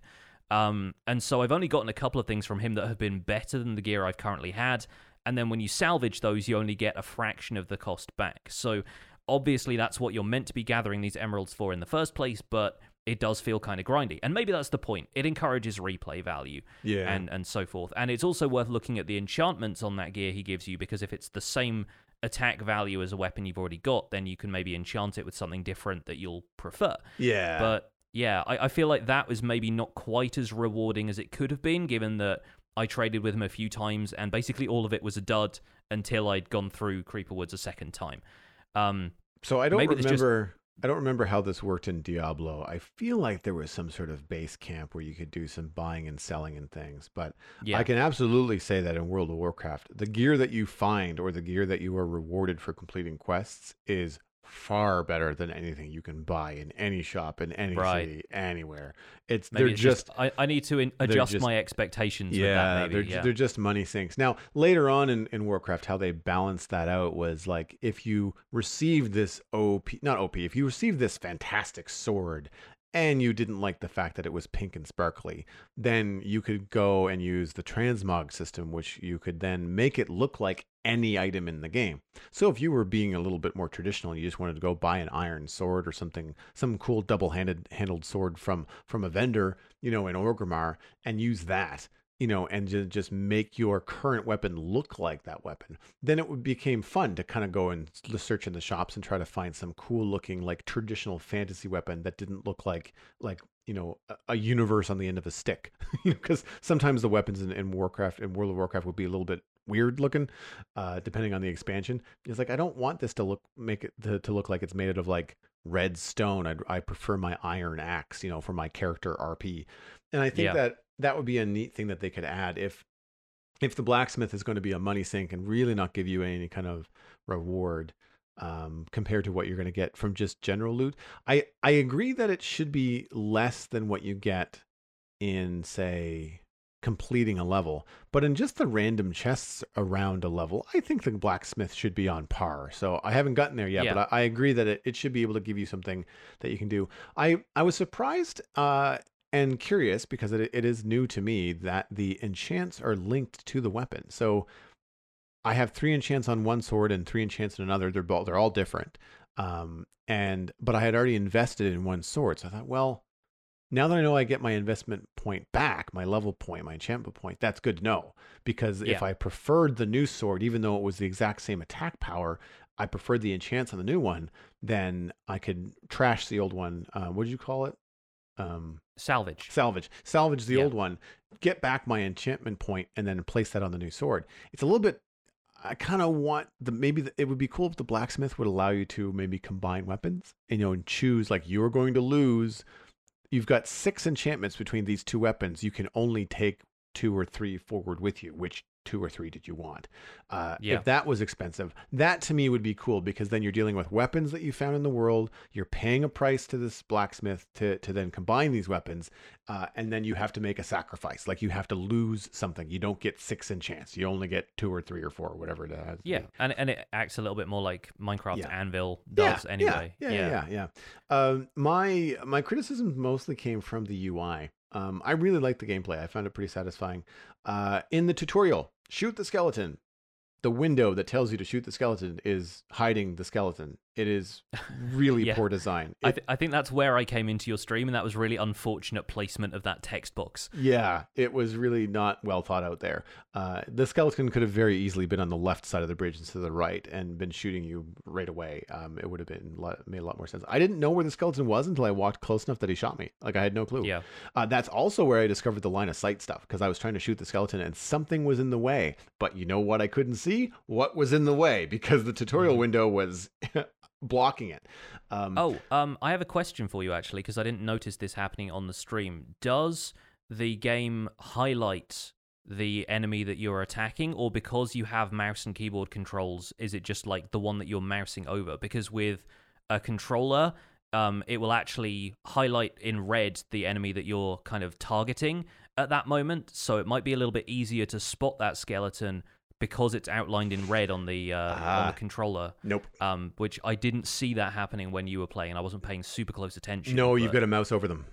A: Um, and so I've only gotten a couple of things from him that have been better than the gear I've currently had. And then when you salvage those, you only get a fraction of the cost back. So obviously, that's what you're meant to be gathering these emeralds for in the first place, but it does feel kind of grindy. And maybe that's the point. It encourages replay value
B: Yeah.
A: and, and so forth. And it's also worth looking at the enchantments on that gear he gives you because if it's the same attack value as a weapon you've already got, then you can maybe enchant it with something different that you'll prefer.
B: yeah.
A: But yeah, I, I feel like that was maybe not quite as rewarding as it could have been, given that I traded with him a few times and basically all of it was a dud until I'd gone through Creeper Woods a second time. Um,
B: So I don't
A: it's just-
B: remember. I don't remember how this worked in Diablo. I feel like there was some sort of base camp where you could do some buying and selling and things. But
A: yeah,
B: I can absolutely say that in World of Warcraft, the gear that you find or the gear that you are rewarded for completing quests is far better than anything you can buy in any shop in any
A: Right.
B: city anywhere. It's
A: maybe
B: they're
A: it's
B: just
A: I, I need to in, adjust
B: just-
A: my expectations with
B: yeah,
A: that. Maybe.
B: they're,
A: yeah.
B: they're just money sinks. Now, later on in, in Warcraft, how they balanced that out was like if you received this OP, not OP, if you received this fantastic sword and you didn't like the fact that it was pink and sparkly, then you could go and use the transmog system, which you could then make it look like any item in the game. So if you were being a little bit more traditional, you just wanted to go buy an iron sword or something, some cool double-handed handled sword from from a vendor, you know, in Orgrimmar, and use that, you know, and ju- just make your current weapon look like that weapon. Then it would became fun to kind of go and search in the shops and try to find some cool looking like traditional fantasy weapon that didn't look like like you know a, universe on the end of a stick because sometimes the weapons in, in warcraft in world of warcraft would be a little bit weird looking uh depending on the expansion it's like i don't want this to look make it to, to look like it's made out of like red stone I'd, i prefer my iron axe you know for my character rp and i think
A: Yeah.
B: that that would be a neat thing that they could add if if the blacksmith is going to be a money sink and really not give you any kind of reward um, compared to what you're going to get from just general loot. I I agree that it should be less than what you get in say completing a level, but in just the random chests around a level, I think the blacksmith should be on par. So I haven't gotten there yet,
A: Yeah.
B: but I, I agree that it, it should be able to give you something that you can do. I I was surprised uh, and curious because it, it is new to me that the enchants are linked to the weapon. So I have three enchants on one sword and three enchants on another. They're both they're all different. Um, and but I had already invested in one sword, so I thought, well, now that I know I get my investment point back, my level point, my enchantment point, that's good to know. Because if I preferred the new sword, even though it was the exact same attack power, I preferred the enchants on the new one, then I could trash the old one. Uh, what did you call it? Um,
A: salvage.
B: salvage salvage the
A: Yeah.
B: old one get back my enchantment point and then place that on the new sword it's a little bit i kind of want the maybe the, it would be cool if the blacksmith would allow you to maybe combine weapons and, you know and choose like you're going to lose you've got six enchantments between these two weapons. You can only take two or three forward with you which two or three did you want uh,
A: Yeah.
B: if that was expensive that to me would be cool because then you're dealing with weapons that you found in the world you're paying a price to this blacksmith to, to then combine these weapons uh, and then you have to make a sacrifice like you have to lose something you don't get six enchants you only get two or three or four whatever it has
A: Yeah, and and it acts a little bit more like Minecraft
B: Yeah.
A: Anvil does
B: yeah,
A: anyway.
B: Yeah, yeah, yeah. yeah, yeah. Um, my my criticisms mostly came from the UI. Um, I really liked the gameplay. I found it pretty satisfying. Uh, in the tutorial, shoot the skeleton. The window that tells you to shoot the skeleton is hiding the skeleton. It is really
A: Yeah.
B: poor design.
A: I, th- I think that's where I came into your stream, and that was really unfortunate placement of that text box.
B: Yeah, it was really not well thought out there. Uh, the skeleton could have very easily been on the left side of the bridge instead of the right and been shooting you right away. Um, it would have been made a lot more sense. I didn't know where the skeleton was until I walked close enough that he shot me. Like I had no clue.
A: Yeah,
B: Uh, that's also where I discovered the line of sight stuff because I was trying to shoot the skeleton and something was in the way. But you know what I couldn't see? What was in the way because the tutorial
A: Mhm.
B: window was blocking it. Um,
A: Oh, um, I have a question for you actually, because I didn't notice this happening on the stream. Does the game highlight the enemy that you're attacking, or because you have mouse and keyboard controls, is it just like the one that you're mousing over? Because with a controller, um, it will actually highlight in red the enemy that you're kind of targeting, at that moment, so it might be a little bit easier to spot that skeleton because it's outlined in red on the uh, on
B: Ah.
A: the controller.
B: Nope.
A: Um, which I didn't see that happening when you were playing. I wasn't paying super close attention.
B: No, you've got to mouse over them.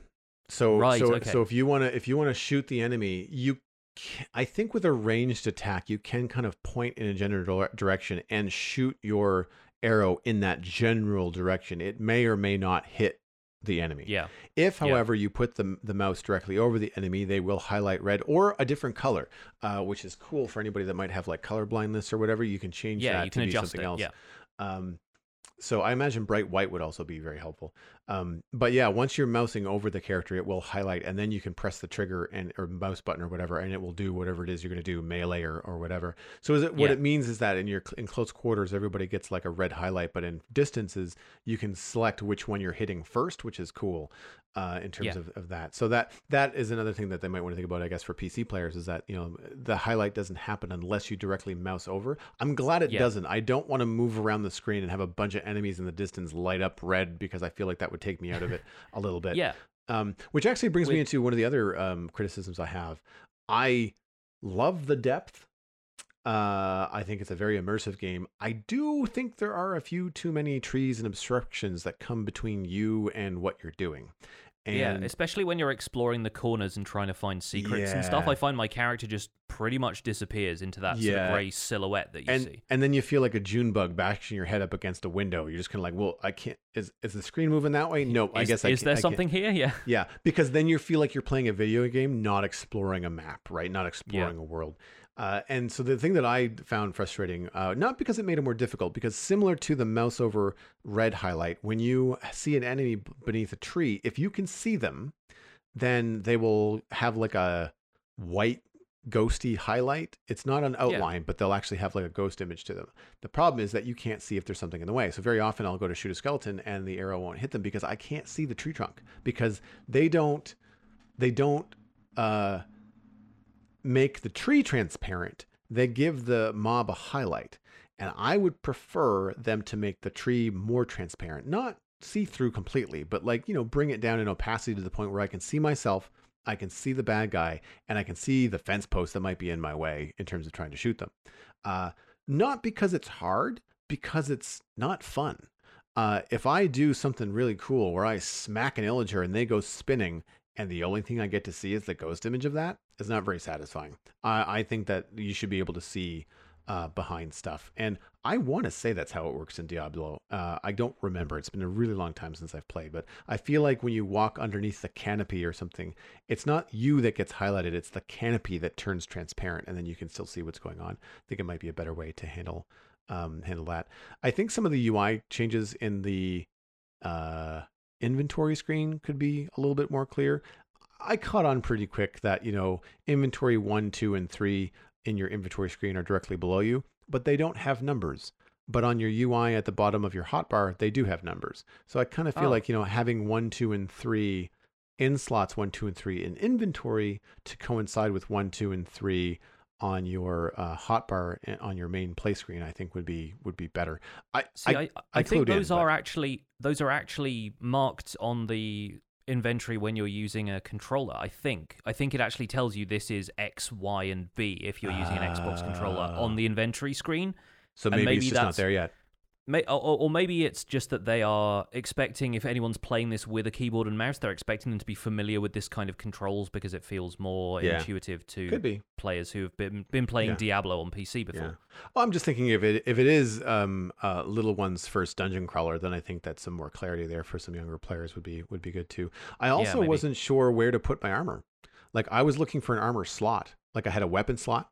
B: So
A: Right,
B: so
A: okay.
B: so if you want to if you want to shoot the enemy, you can, I think with a ranged attack, you can kind of point in a general direction and shoot your arrow in that general direction. It may or may not hit the enemy.
A: Yeah,
B: If,
A: Yeah.
B: however, you put the, the mouse directly over the enemy, they will highlight red or a different color, uh, which is cool for anybody that might have like color blindness or whatever. You can change
A: yeah,
B: that
A: you
B: to be something
A: it.
B: else.
A: Yeah,
B: Um, so I imagine bright white would also be very helpful. Um, but yeah, once you're mousing over the character, it will highlight, and then you can press the trigger and or mouse button or whatever, and it will do whatever it is you're going to do, melee or, or whatever. So is it what
A: Yeah.
B: it means is that in your in close quarters, everybody gets like a red highlight, but in distances, you can select which one you're hitting first, which is cool uh, in terms
A: Yeah.
B: of, of that. So that that is another thing that they might want to think about, I guess, for PC players is that you know the highlight doesn't happen unless you directly mouse over. I'm glad it
A: Yeah.
B: doesn't. I don't want to move around the screen and have a bunch of enemies in the distance light up red because I feel like that would take me out of it a little bit.
A: yeah,
B: Um, which actually brings me into one of the other um, criticisms I have. I love the depth. Uh, I think it's a very immersive game. I do think there are a few too many trees and obstructions that come between you and what you're doing. And
A: yeah. Especially when you're exploring the corners and trying to find secrets and stuff. I find my character just pretty much disappears into that sort of grey silhouette that you
B: and
A: see.
B: and then you feel like a June bug bashing your head up against a window. You're just kind of like, well, I can't. Is is the screen moving that way? No, I
A: is,
B: guess I
A: is
B: can't- Is
A: there
B: I
A: something here? Yeah.
B: Yeah, because then you feel like you're playing a video game, not exploring a map, right? Not exploring a world. Uh, and so the thing that I found frustrating, uh, not because it made it more difficult, because similar to the mouse over red highlight, when you see an enemy b- beneath a tree, if you can see them, then they will have like a white ghosty highlight. It's not an outline, but they'll actually have like a ghost image to them. The problem is that you can't see if there's something in the way. So very often I'll go to shoot a skeleton and the arrow won't hit them because I can't see the tree trunk because they don't they don't uh make the tree transparent. They give the mob a highlight. And I would prefer them to make the tree more transparent, not see through completely, but like, you know, bring it down in opacity to the point where I can see myself, I can see the bad guy, and I can see the fence post that might be in my way in terms of trying to shoot them. Uh, not because it's hard, because it's not fun. Uh, if I do something really cool where I smack an illager and they go spinning, and the only thing I get to see is the ghost image of that, is not very satisfying. I, I think that you should be able to see uh, behind stuff. And I want to say that's how it works in Diablo. Uh, I don't remember. It's been a really long time since I've played, but I feel like when you walk underneath the canopy or something, it's not you that gets highlighted, it's the canopy that turns transparent, and then you can still see what's going on. I think it might be a better way to handle um, handle that. I think some of the UI changes in the uh, inventory screen could be a little bit more clear. I caught on pretty quick that, you know, inventory one, two, and three in your inventory screen are directly below you, but they don't have numbers. But on your UI at the bottom of your hotbar, they do have numbers. So I kind of feel
A: Oh.
B: like, you know, having one, two, and three in slots one, two, and three in inventory to coincide with one, two, and three on your uh, hotbar and on your main play screen, I think would be would be better. I,
A: See, I, I,
B: I
A: think
B: clued in,
A: those are
B: but-
A: actually those are actually marked on the inventory when you're using a controller. I think. I think it actually tells you this is X, Y, and B if you're using an Xbox controller
B: Ah.
A: on the inventory screen.
B: so maybe,
A: maybe
B: it's just not there yet.
A: May, or, or maybe it's just that they are expecting, if anyone's playing this with a keyboard and mouse, they're expecting them to be familiar with this kind of controls because it feels more
B: Yeah.
A: intuitive to players who have been been playing
B: Yeah.
A: Diablo on PC before.
B: Yeah. Well, I'm just thinking if it if it is um, uh, little one's first dungeon crawler, then I think that some more clarity there for some younger players would be would be good too. I also wasn't sure where to put my armor. Like I was looking for an armor slot. Like I had a weapon slot.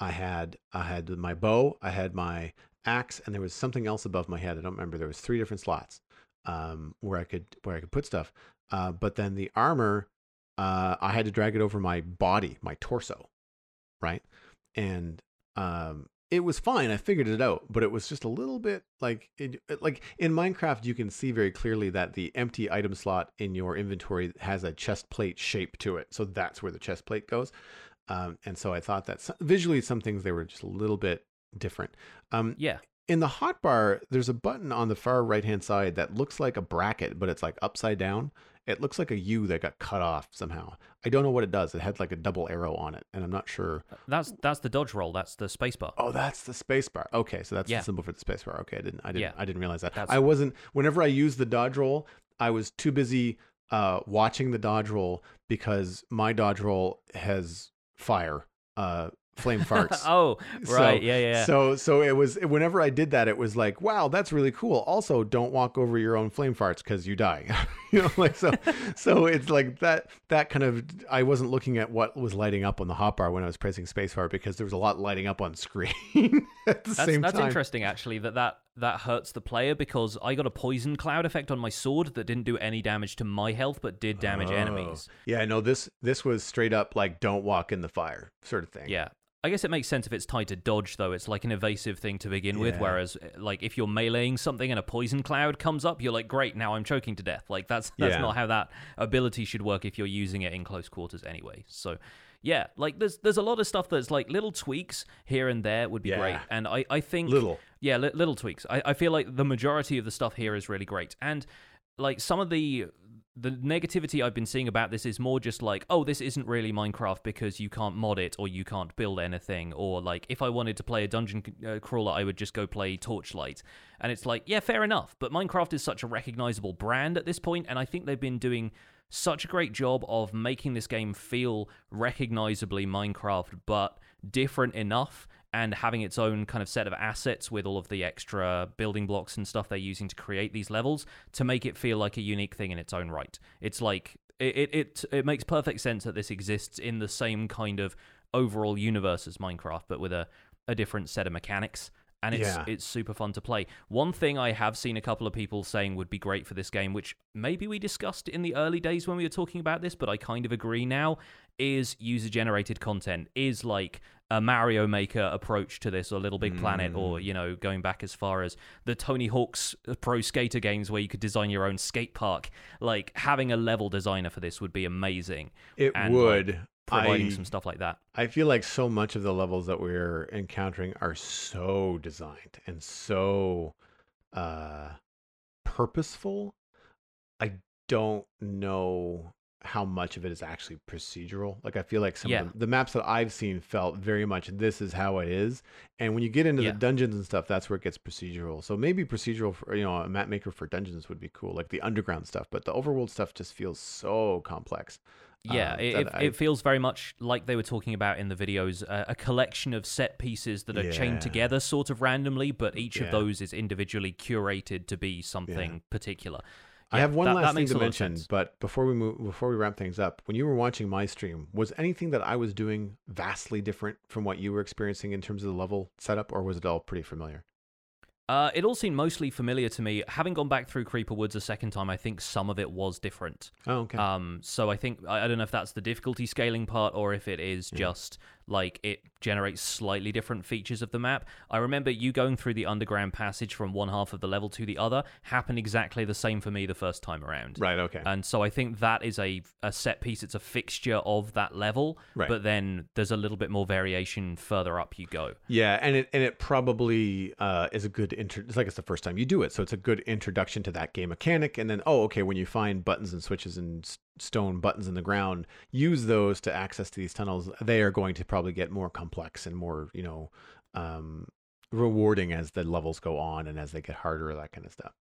B: I had I had my bow. I had my axe, and there was something else above my head. I don't remember. There was three different slots um, where I could where I could put stuff. Uh, but then the armor, uh, I had to drag it over my body, my torso, right? And um, it was fine. I figured it out, but it was just a little bit like it, like in Minecraft, you can see very clearly that the empty item slot in your inventory has a chest plate shape to it. So that's where the chest plate goes. Um, and so I thought that visually, some things they were just a little bit different. Um,
A: Yeah.
B: in the hotbar, there's a button on the far right hand side that looks like a bracket, but it's like upside down. It looks like a U that got cut off somehow. I don't know what it does. It had like a double arrow on it, and I'm not sure.
A: That's that's the dodge roll. That's the space bar.
B: Oh, that's the space bar. Okay, so that's
A: Yeah.
B: the symbol for the space bar. Okay, I didn't, I didn't,
A: Yeah.
B: I didn't realize that.
A: That's-
B: I wasn't. Whenever I used the dodge roll, I was too busy uh, watching the dodge roll because my dodge roll has fire, uh, flame farts.
A: oh,
B: So-
A: right. yeah, yeah.
B: So so it was whenever I did that, it was like, wow, that's really cool. Also, don't walk over your own flame farts because you die. you know, like so so it's like that that kind of I wasn't looking at what was lighting up on the hotbar when I was pressing spacebar because there was a lot lighting up on screen at the
A: That's,
B: same
A: that's
B: time.
A: interesting, actually, that, that that hurts the player because I got a poison cloud effect on my sword that didn't do any damage to my health but did damage
B: Oh.
A: enemies.
B: Yeah, no, this this was straight up like don't walk in the fire sort of thing.
A: Yeah. I guess it makes sense if it's tied to dodge, though. It's like an evasive thing to begin with. Whereas, eh, like, if you're meleeing something and a poison cloud comes up, you're like, great, now I'm choking to death. Like, that's that's
B: Yeah.
A: not how that ability should work if you're using it in close quarters anyway. So, yeah, like, there's there's a lot of stuff that's like little tweaks here and there would be great. And I, I think
B: Little.
A: yeah, li- little tweaks. I, I feel like the majority of the stuff here is really great, and like some of the the negativity I've been seeing about this is more just like, oh, this isn't really Minecraft because you can't mod it or you can't build anything, or like if I wanted to play a dungeon uh, crawler, I would just go play Torchlight, and it's like, yeah, fair enough, but Minecraft is such a recognizable brand at this point, and I think they've been doing such a great job of making this game feel recognizably Minecraft, but different enough and having its own kind of set of assets with all of the extra building blocks and stuff they're using to create these levels to make it feel like a unique thing in its own right. It's like it it it, makes perfect sense that this exists in the same kind of overall universe as Minecraft, but with a, a different set of mechanics. And it's
B: Yeah.
A: it's super fun to play. One thing I have seen a couple of people saying would be great for this game, which maybe we discussed in the early days when we were talking about this, but I kind of agree now, is user generated content, is like a Mario Maker approach to this, or Little Big Planet, or mm. you know, going back as far as the Tony Hawk's uh, Pro Skater games where you could design your own skate park. Like having a level designer for this would be amazing.
B: It
A: And, like,
B: would.
A: Providing
B: I,
A: some stuff like that.
B: I feel like so much of the levels that we're encountering are so designed and so uh purposeful. I don't know how much of it is actually procedural. Like I feel like some
A: Yeah.
B: of the, the maps that I've seen felt very much this is how it is. And when you get into
A: Yeah.
B: the dungeons and stuff, that's where it gets procedural. So maybe procedural for you know, a map maker for dungeons would be cool, like the underground stuff, but the overworld stuff just feels so complex.
A: Yeah,
B: um,
A: it, it, feels very much like they were talking about in the videos uh, a collection of set pieces that are
B: Yeah.
A: chained together sort of randomly, but each
B: Yeah.
A: of those is individually curated to be something particular.
B: I have one
A: that- that
B: last thing to
A: a lot of
B: mention, but before we move, before we wrap things up, when you were watching my stream, was anything that I was doing vastly different from what you were experiencing in terms of the level setup, or was it all pretty familiar?
A: Uh, it all seemed mostly familiar to me. Having gone back through Creeper Woods a second time, I think some of it was different.
B: Oh, okay.
A: Um, so I think I, I don't know if that's the difficulty scaling part or if it is
B: Yeah.
A: just like it generates slightly different features of the map. I remember you going through the underground passage from one half of the level to the other happened exactly the same for me the first time around.
B: right. Okay.
A: And so I think that is a a set piece. It's a fixture of that level.
B: Right.
A: But then there's a little bit more variation further up you go.
B: yeah, and it and it probably uh, is a good intro. It's like it's the first time you do it, so it's a good introduction to that game mechanic. And then, oh, okay, when you find buttons and switches and stone buttons in the ground, use those to access to these tunnels. They are going to probably get more complex and more, you know, um, rewarding as the levels go on and as they get harder, that kind of stuff.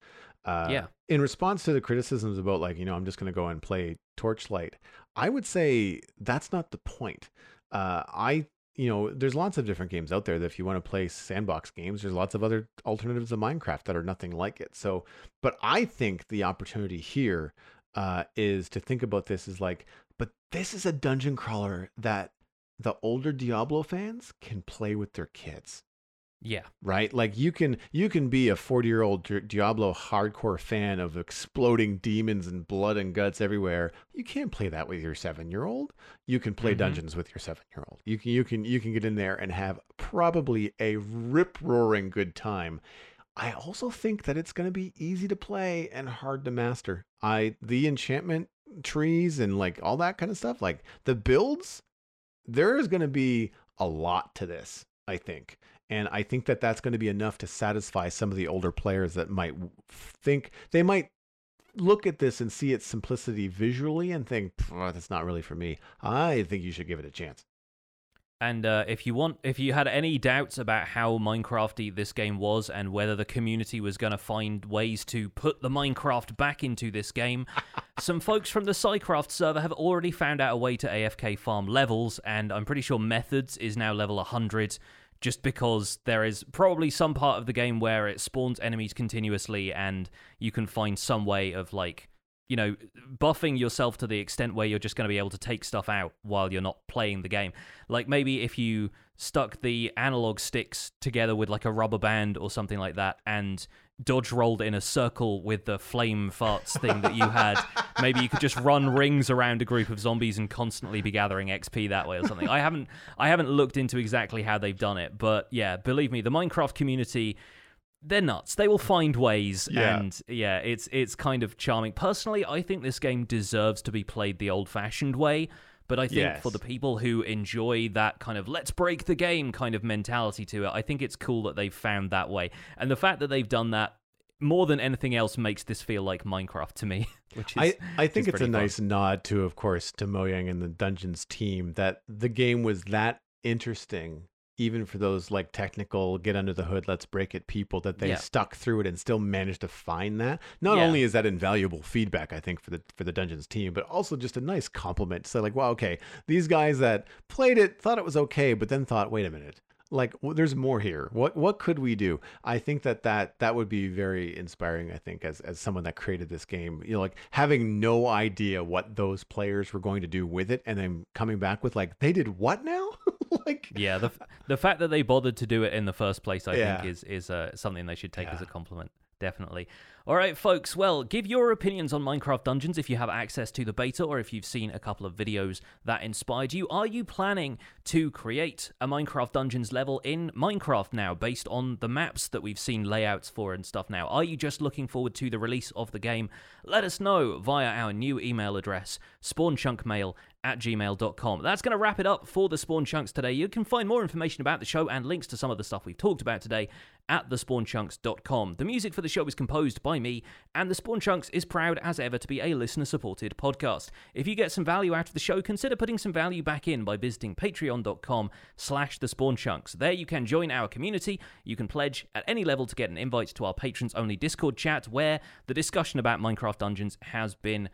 B: Uh,
A: Yeah.
B: In response to the criticisms about like, you know, I'm just going to go and play Torchlight, I would say that's not the point. Uh, I, you know, there's lots of different games out there that if you want to play sandbox games, there's lots of other alternatives to Minecraft that are nothing like it. So, but I think the opportunity here uh, is to think about this as like, but this is a dungeon crawler that the older Diablo fans can play with their kids.
A: Yeah.
B: right? Like you can you can be a 40 year old diablo hardcore fan of exploding demons and blood and guts everywhere. You can't play that with your seven year old you can play
A: Mhm.
B: dungeons with your seven year old you can you can you can get in there and have probably a rip roaring good time. I also think that it's going to be easy to play and hard to master. I the enchantment trees and like all that kind of stuff like the builds there is going to be a lot to this i think And I think that that's going to be enough to satisfy some of the older players that might think they might look at this and see its simplicity visually and think, oh, that's not really for me. I think you should give it a chance.
A: And uh, if you want, if you had any doubts about how Minecrafty this game was and whether the community was going to find ways to put the Minecraft back into this game, some folks from the SciCraft server have already found out a way to AFK farm levels, and I'm pretty sure Methodzz is now level 100 just because there is probably some part of the game where it spawns enemies continuously and you can find some way of like you know, buffing yourself to the extent where you're just going to be able to take stuff out while you're not playing the game. Like maybe if you stuck the analog sticks together with like a rubber band or something like that and dodge rolled in a circle with the flame farts thing that you had, maybe you could just run rings around a group of zombies and constantly be gathering XP that way or something. I haven't I haven't looked into exactly how they've done it, but yeah, believe me, the Minecraft community they're nuts. They will find ways,
B: Yeah.
A: and yeah, it's it's kind of charming. Personally, I think this game deserves to be played the old-fashioned way. But I think
B: Yes.
A: for the people who enjoy that kind of let's break the game kind of mentality to it, I think it's cool that they've found that way. And the fact that they've done that more than anything else makes this feel like Minecraft to me. Which is
B: I, I think it's a
A: fun.
B: nice nod to, of course, to Mojang and the Dungeons team that the game was that interesting, even for those like technical get under the hood, let's break it people, that they
A: Yeah.
B: stuck through it and still managed to find that. Not
A: Yeah.
B: only is that invaluable feedback, I think, for the for the Dungeons team, but also just a nice compliment to say, like, wow, okay, these guys that played it thought it was okay, but then thought, wait a minute. Like w- there's more here. What what could we do? I think that that that would be very inspiring. I think as as someone that created this game, you know, like having no idea what those players were going to do with it, and then coming back with like they did what now? like
A: Yeah, the the fact that they bothered to do it in the first place, I
B: Yeah.
A: think, is is uh, something they should take as a compliment. Definitely. All right, folks. Well, give your opinions on Minecraft Dungeons if you have access to the beta or if you've seen a couple of videos that inspired you. Are you planning to create a Minecraft Dungeons level in Minecraft now based on the maps that we've seen layouts for and stuff now? Are you just looking forward to the release of the game? Let us know via our new email address, spawnchunkmail at gmail.com. That's going to wrap it up for the Spawn Chunks today. You can find more information about the show and links to some of the stuff we've talked about today at thespawnchunks.com. The music for the show is composed by me, and the Spawn Chunks is proud as ever to be a listener supported podcast. If you get some value out of the show, consider putting some value back in by visiting patreon.com slash the Spawn Chunks. There you can join our community. You can pledge at any level to get an invite to our patrons only Discord chat where the discussion about Minecraft Dungeons has been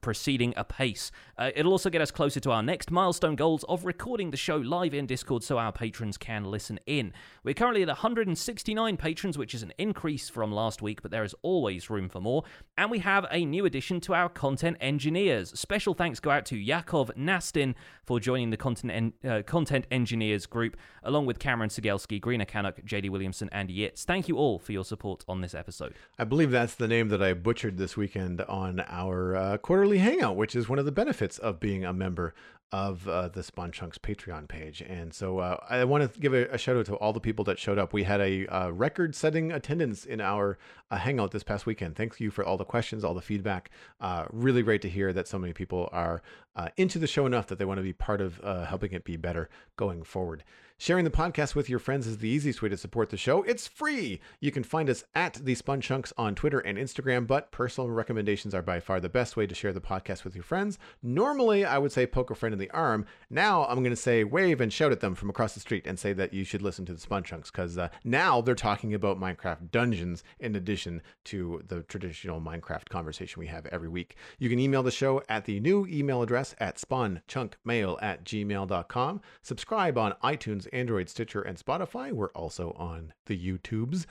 A: proceeding apace. Uh, it'll also get us closer to our next milestone goals of recording the show live in Discord so our patrons can listen in. We're currently at 169 patrons, which is an increase from last week, but there is always room for more. And we have a new addition to our content engineers. Special thanks go out to Yakov Nastin for joining the content en- uh, content engineers group, along with Cameron Sigelski, Greener Canuck, JD Williamson, and Yitz. Thank you all for your support on this episode.
B: I believe that's the name that I butchered this weekend on our uh, quarterly hangout, which is one of the benefits of being a member of uh, the Spawn Chunks Patreon page. And so uh, I want to give a, a shout out to all the people that showed up. We had a uh, record setting attendance in our uh, hangout this past weekend. Thank you for all the questions, all the feedback. Uh, really great to hear that so many people are uh, into the show enough that they want to be part of helping it be better going forward. Sharing the podcast with your friends is the easiest way to support the show. It's free. You can find us at the Spawn Chunks on Twitter and Instagram, but personal recommendations are by far the best way to share the podcast with your friends. Normally, I would say poke a friend in the arm. Now, I'm going to say wave and shout at them from across the street and say that you should listen to the Spawn Chunks because uh, now they're talking about Minecraft dungeons in addition to the traditional Minecraft conversation we have every week. You can email the show at the new email address at spawnchunkmail at gmail.com. Subscribe on iTunes, Android, Stitcher, and Spotify. We're also on the YouTubes.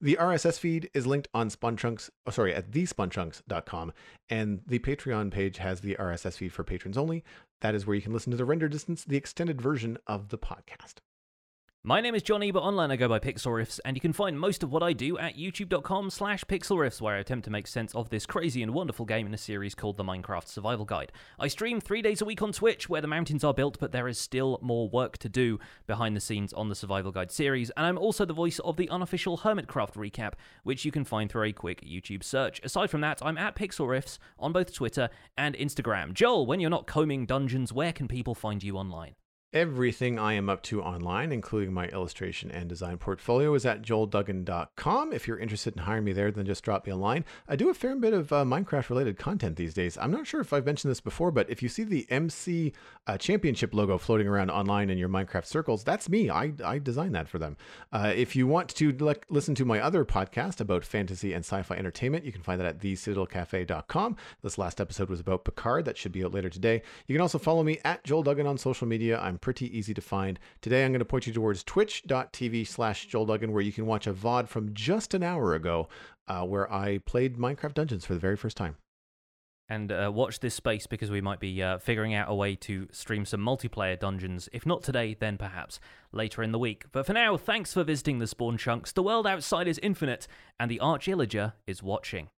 B: The RSS feed is linked on Spawn Chunks, oh, sorry, at thespawnchunks.com, and the Patreon page has the RSS feed for patrons only. That is where you can listen to the render distance, the extended version of the podcast.
A: My name is Jonny, but online I go by Pixel Riffs, and you can find most of what I do at youtube.com slash pixelriffs, where I attempt to make sense of this crazy and wonderful game in a series called the Minecraft Survival Guide. I stream three days a week on Twitch, where the mountains are built, but there is still more work to do behind the scenes on the Survival Guide series, and I'm also the voice of the unofficial Hermitcraft recap, which you can find through a quick YouTube search. Aside from that, I'm at Pixel Riffs on both Twitter and Instagram. Joel, when you're not combing dungeons, where can people find you online?
B: Everything I am up to online, including my illustration and design portfolio, is at joelduggan.com. If you're interested in hiring me there, then just drop me a line. I do a fair bit of uh, Minecraft related content these days. I'm not sure if I've mentioned this before, but if you see the MC uh, Championship logo floating around online in your Minecraft circles, that's me. I, I designed that for them. Uh, if you want to le- listen to my other podcast about fantasy and sci fi entertainment, you can find that at thecitadelcafe.com. This last episode was about Picard. That should be out later today. You can also follow me at Joel Duggan on social media. Pretty easy to find. Today, I'm going to point you towards twitch.tv slash Joel Duggan, where you can watch a VOD from just an hour ago uh, where I played Minecraft Dungeons for the very first time.
A: And uh, watch this space because we might be uh, figuring out a way to stream some multiplayer dungeons. If not today, then perhaps later in the week. But for now, thanks for visiting the Spawn Chunks. The world outside is infinite, and the Arch Illager is watching.